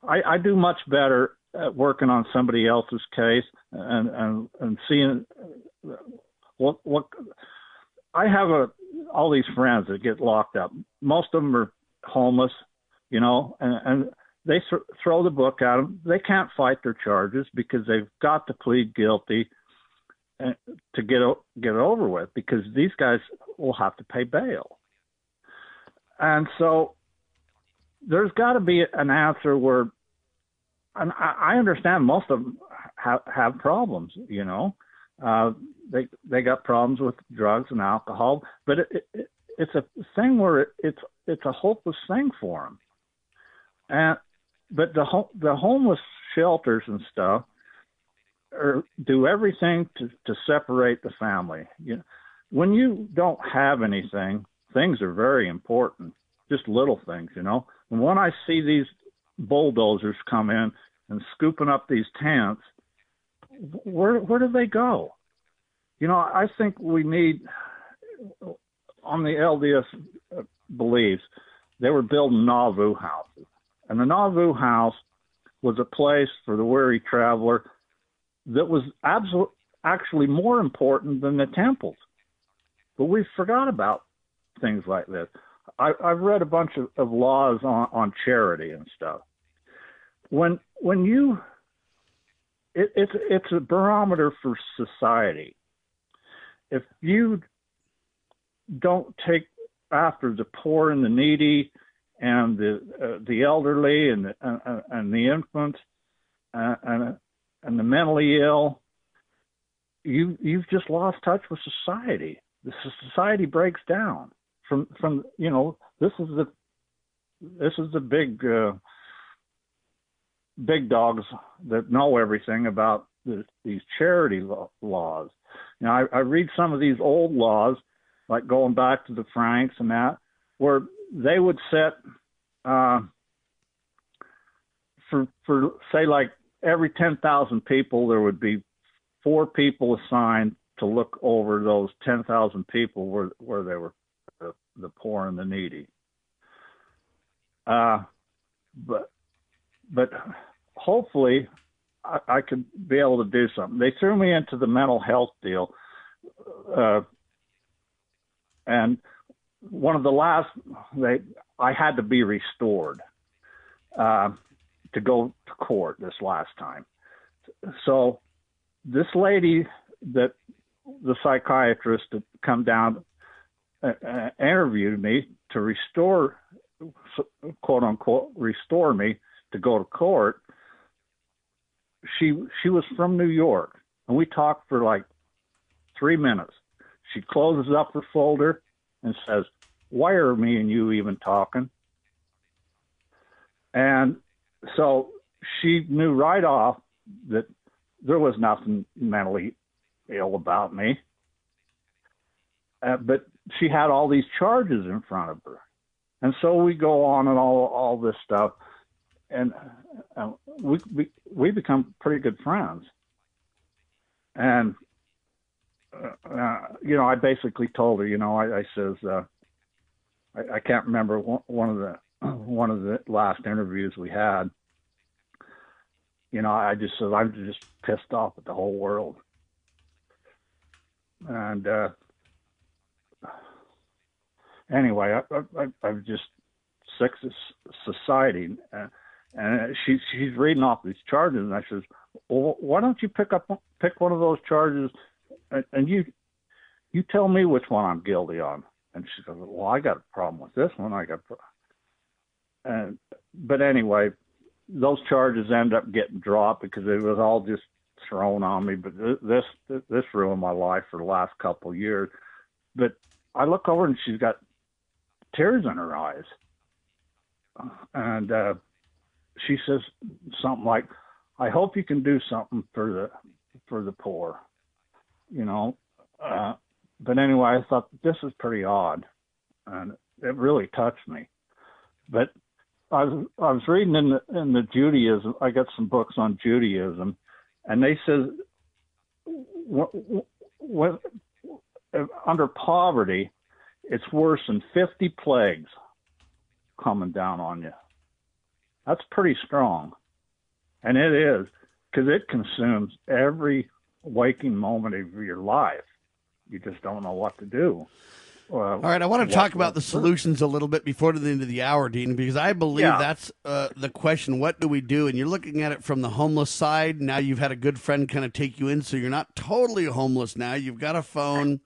I, I do much better at working on somebody else's case and and and seeing what what I have a all these friends that get locked up. Most of them are homeless, you know, and, and they th- throw the book at them. They can't fight their charges because they've got to plead guilty and, to get get over with because these guys will have to pay bail. And so there's got to be an answer where, and I, I understand most of them have have problems. You know, uh, they they got problems with drugs and alcohol, but it, it, it's a thing where it, it's it's a hopeless thing for them. And but the ho- the homeless shelters and stuff or do everything to, to separate the family. You know, when you don't have anything, things are very important. Just little things, you know. And when I see these bulldozers come in and scooping up these tents, where where do they go? You know, I think we need on the LDS beliefs they were building Nauvoo houses, and the Nauvoo house was a place for the weary traveler that was absolutely actually more important than the temples. But we forgot about things like this. I, I've read a bunch of, of laws on, on charity and stuff. When when you it, it's it's a barometer for society. If you don't take after the poor and the needy and the uh, the elderly and the, uh, and the infants uh, and and the mentally ill, you you've just lost touch with society. The society breaks down from from you know this is the this is the big uh, big dogs that know everything about the, these charity lo- laws. Now I, I read some of these old laws, like going back to the Franks and that, where they would set uh, for for say like every 10,000 people, there would be four people assigned to look over those 10,000 people where, where they were the, the poor and the needy. Uh, but, but hopefully I, I could be able to do something. They threw me into the mental health deal. Uh, and one of the last, they, I had to be restored. Uh, to go to court this last time. So this lady that the psychiatrist had come down uh, uh, interviewed me to restore quote unquote restore me to go to court she she was from New York and we talked for like 3 minutes she closes up her folder and says why are me and you even talking and so she knew right off that there was nothing mentally ill about me. Uh, but she had all these charges in front of her. And so we go on and all all this stuff, and uh, we, we we become pretty good friends. And uh, uh you know, I basically told her, you know, I, I says uh, I, I can't remember one, one of the one of the last interviews we had, you know, I just said I'm just pissed off at the whole world, and uh, anyway, I, I, I'm just sick of society, uh, and she she's reading off these charges, and I says, well, why don't you pick up pick one of those charges, and, and you you tell me which one I'm guilty on. And she goes, well, I got a problem with this one. I got. And but anyway, those charges end up getting dropped because it was all just thrown on me. But this this ruined my life for the last couple of years. But I look over and she's got tears in her eyes, and uh, she says something like, "I hope you can do something for the for the poor," you know. Uh, but anyway, I thought this is pretty odd, and it really touched me. But I was I was reading in the in the Judaism. I got some books on Judaism, and they said when, under poverty, it's worse than fifty plagues coming down on you. That's pretty strong, and it is because it consumes every waking moment of your life. You just don't know what to do. Uh, All right, I want to talk about the solutions a little bit before the end of the hour, Dean, because I believe yeah. that's uh, the question. What do we do? And you're looking at it from the homeless side. Now you've had a good friend kind of take you in, so you're not totally homeless now. You've got a phone.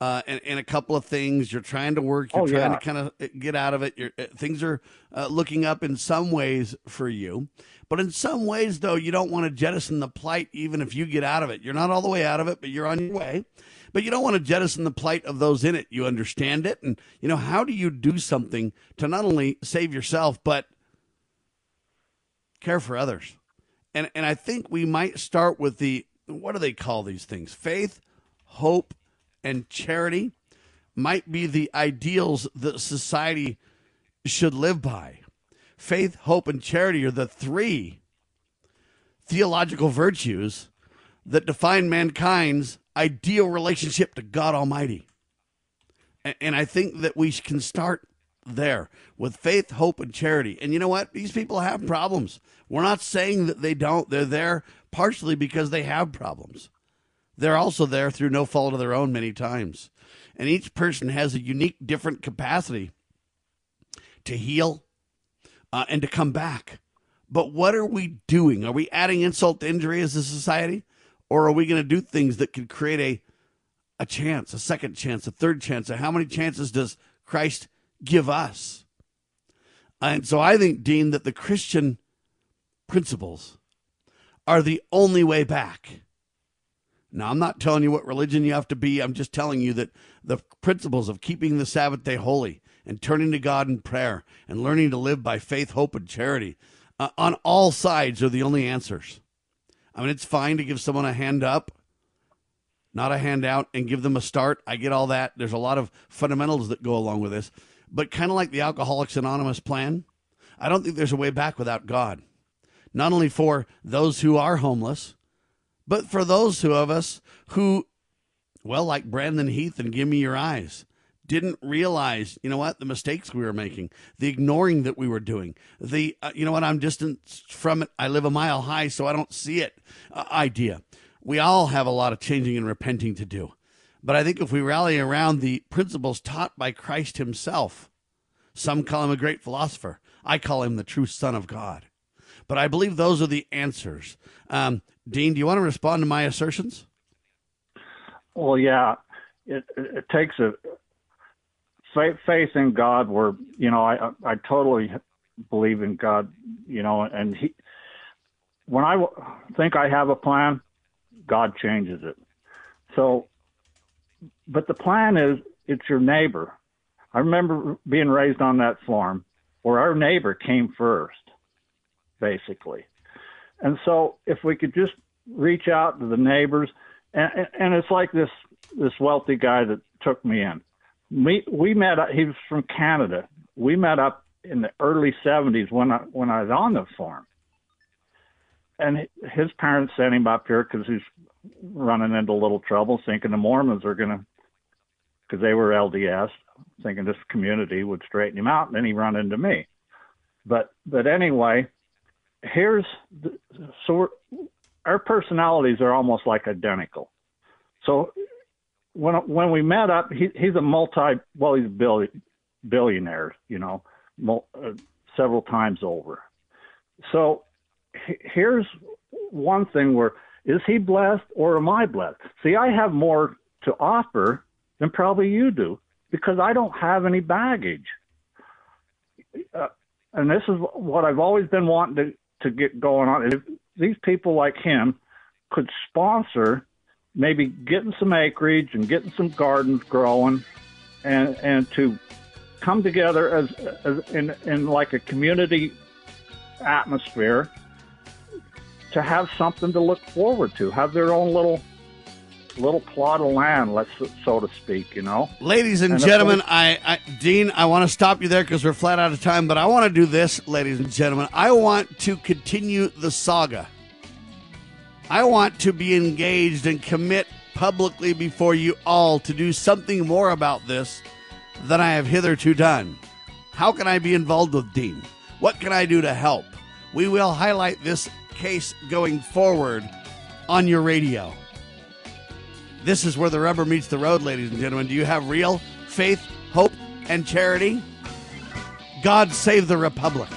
Uh, and, and a couple of things. You're trying to work. You're Oh, trying yeah. to kind of get out of it. You're, uh, things are uh, looking up in some ways for you, but in some ways, though, you don't want to jettison the plight. Even if you get out of it, you're not all the way out of it, but you're on your way. But you don't want to jettison the plight of those in it. You understand it, and you know how do you do something to not only save yourself but care for others. And and I think we might start with the what do they call these things? Faith, hope, and charity might be the ideals that society should live by. Faith, hope, and charity are the three theological virtues that define mankind's ideal relationship to God Almighty. And, I think that we can start there with faith, hope, and charity. And you know what? These people have problems. We're not saying that they don't. They're there partially because they have problems. They're also there through no fault of their own many times. And each person has a unique, different capacity to heal uh, and to come back. But what are we doing? Are we adding insult to injury as a society? Or are we going to do things that could create a, a chance, a second chance, a third chance? And how many chances does Christ give us? And so I think, Dean, that the Christian principles are the only way back. Now, I'm not telling you what religion you have to be. I'm just telling you that the principles of keeping the Sabbath day holy and turning to God in prayer and learning to live by faith, hope, and charity uh, on all sides are the only answers. I mean, it's fine to give someone a hand up, not a handout, and give them a start. I get all that. There's a lot of fundamentals that go along with this. But kind of like the Alcoholics Anonymous plan, I don't think there's a way back without God. Not only for those who are homeless, but for those who of us who, well, like Brandon Heath and Give Me Your Eyes, didn't realize, you know what, the mistakes we were making, the ignoring that we were doing, the, uh, you know what, I'm distant from it. I live a mile high, so I don't see it uh, idea. We all have a lot of changing and repenting to do. But I think if we rally around the principles taught by Christ himself, some call him a great philosopher. I call him the true Son of God. But I believe those are the answers. Um, Dean, do you want to respond to my assertions? Well, yeah, it, it, takes a faith, faith in God. Where you know, I I totally believe in God. You know, and he when I think I have a plan, God changes it. So, but the plan is it's your neighbor. I remember being raised on that farm where our neighbor came first, basically. And so if we could just reach out to the neighbors, and, and it's like this this wealthy guy that took me in. We we met. He was from Canada. We met up in the early '70s when I when I was on the farm, and his parents sent him up here because he's running into a little trouble, thinking the Mormons are going to, because they were LDS, thinking this community would straighten him out, and then he run into me. But but anyway, here's the, so our personalities are almost like identical. So when when we met up, he, he's a multi well he's a bill, billionaire, you know, mul, uh, several times over. So he- here's one thing where is he blessed or am I blessed? See, I have more to offer than probably you do because I don't have any baggage. Uh, and this is what I've always been wanting to, to get going on. If these people like him could sponsor maybe getting some acreage and getting some gardens growing and and to come together as, as in in like a community atmosphere to have something to look forward to have their own little little plot of land let's so to speak you know Ladies and, And gentlemen, I, I Dean, I want to stop you there because we're flat out of time. But I want to do this, ladies and gentlemen. I want to continue the saga. I want to be engaged and commit publicly before you all to do something more about this than I have hitherto done. How can I be involved with Dean? What can I do to help? We will highlight this case going forward on your radio. This is where the rubber meets the road, ladies and gentlemen. Do you have real faith, hope, and charity? God save the Republic.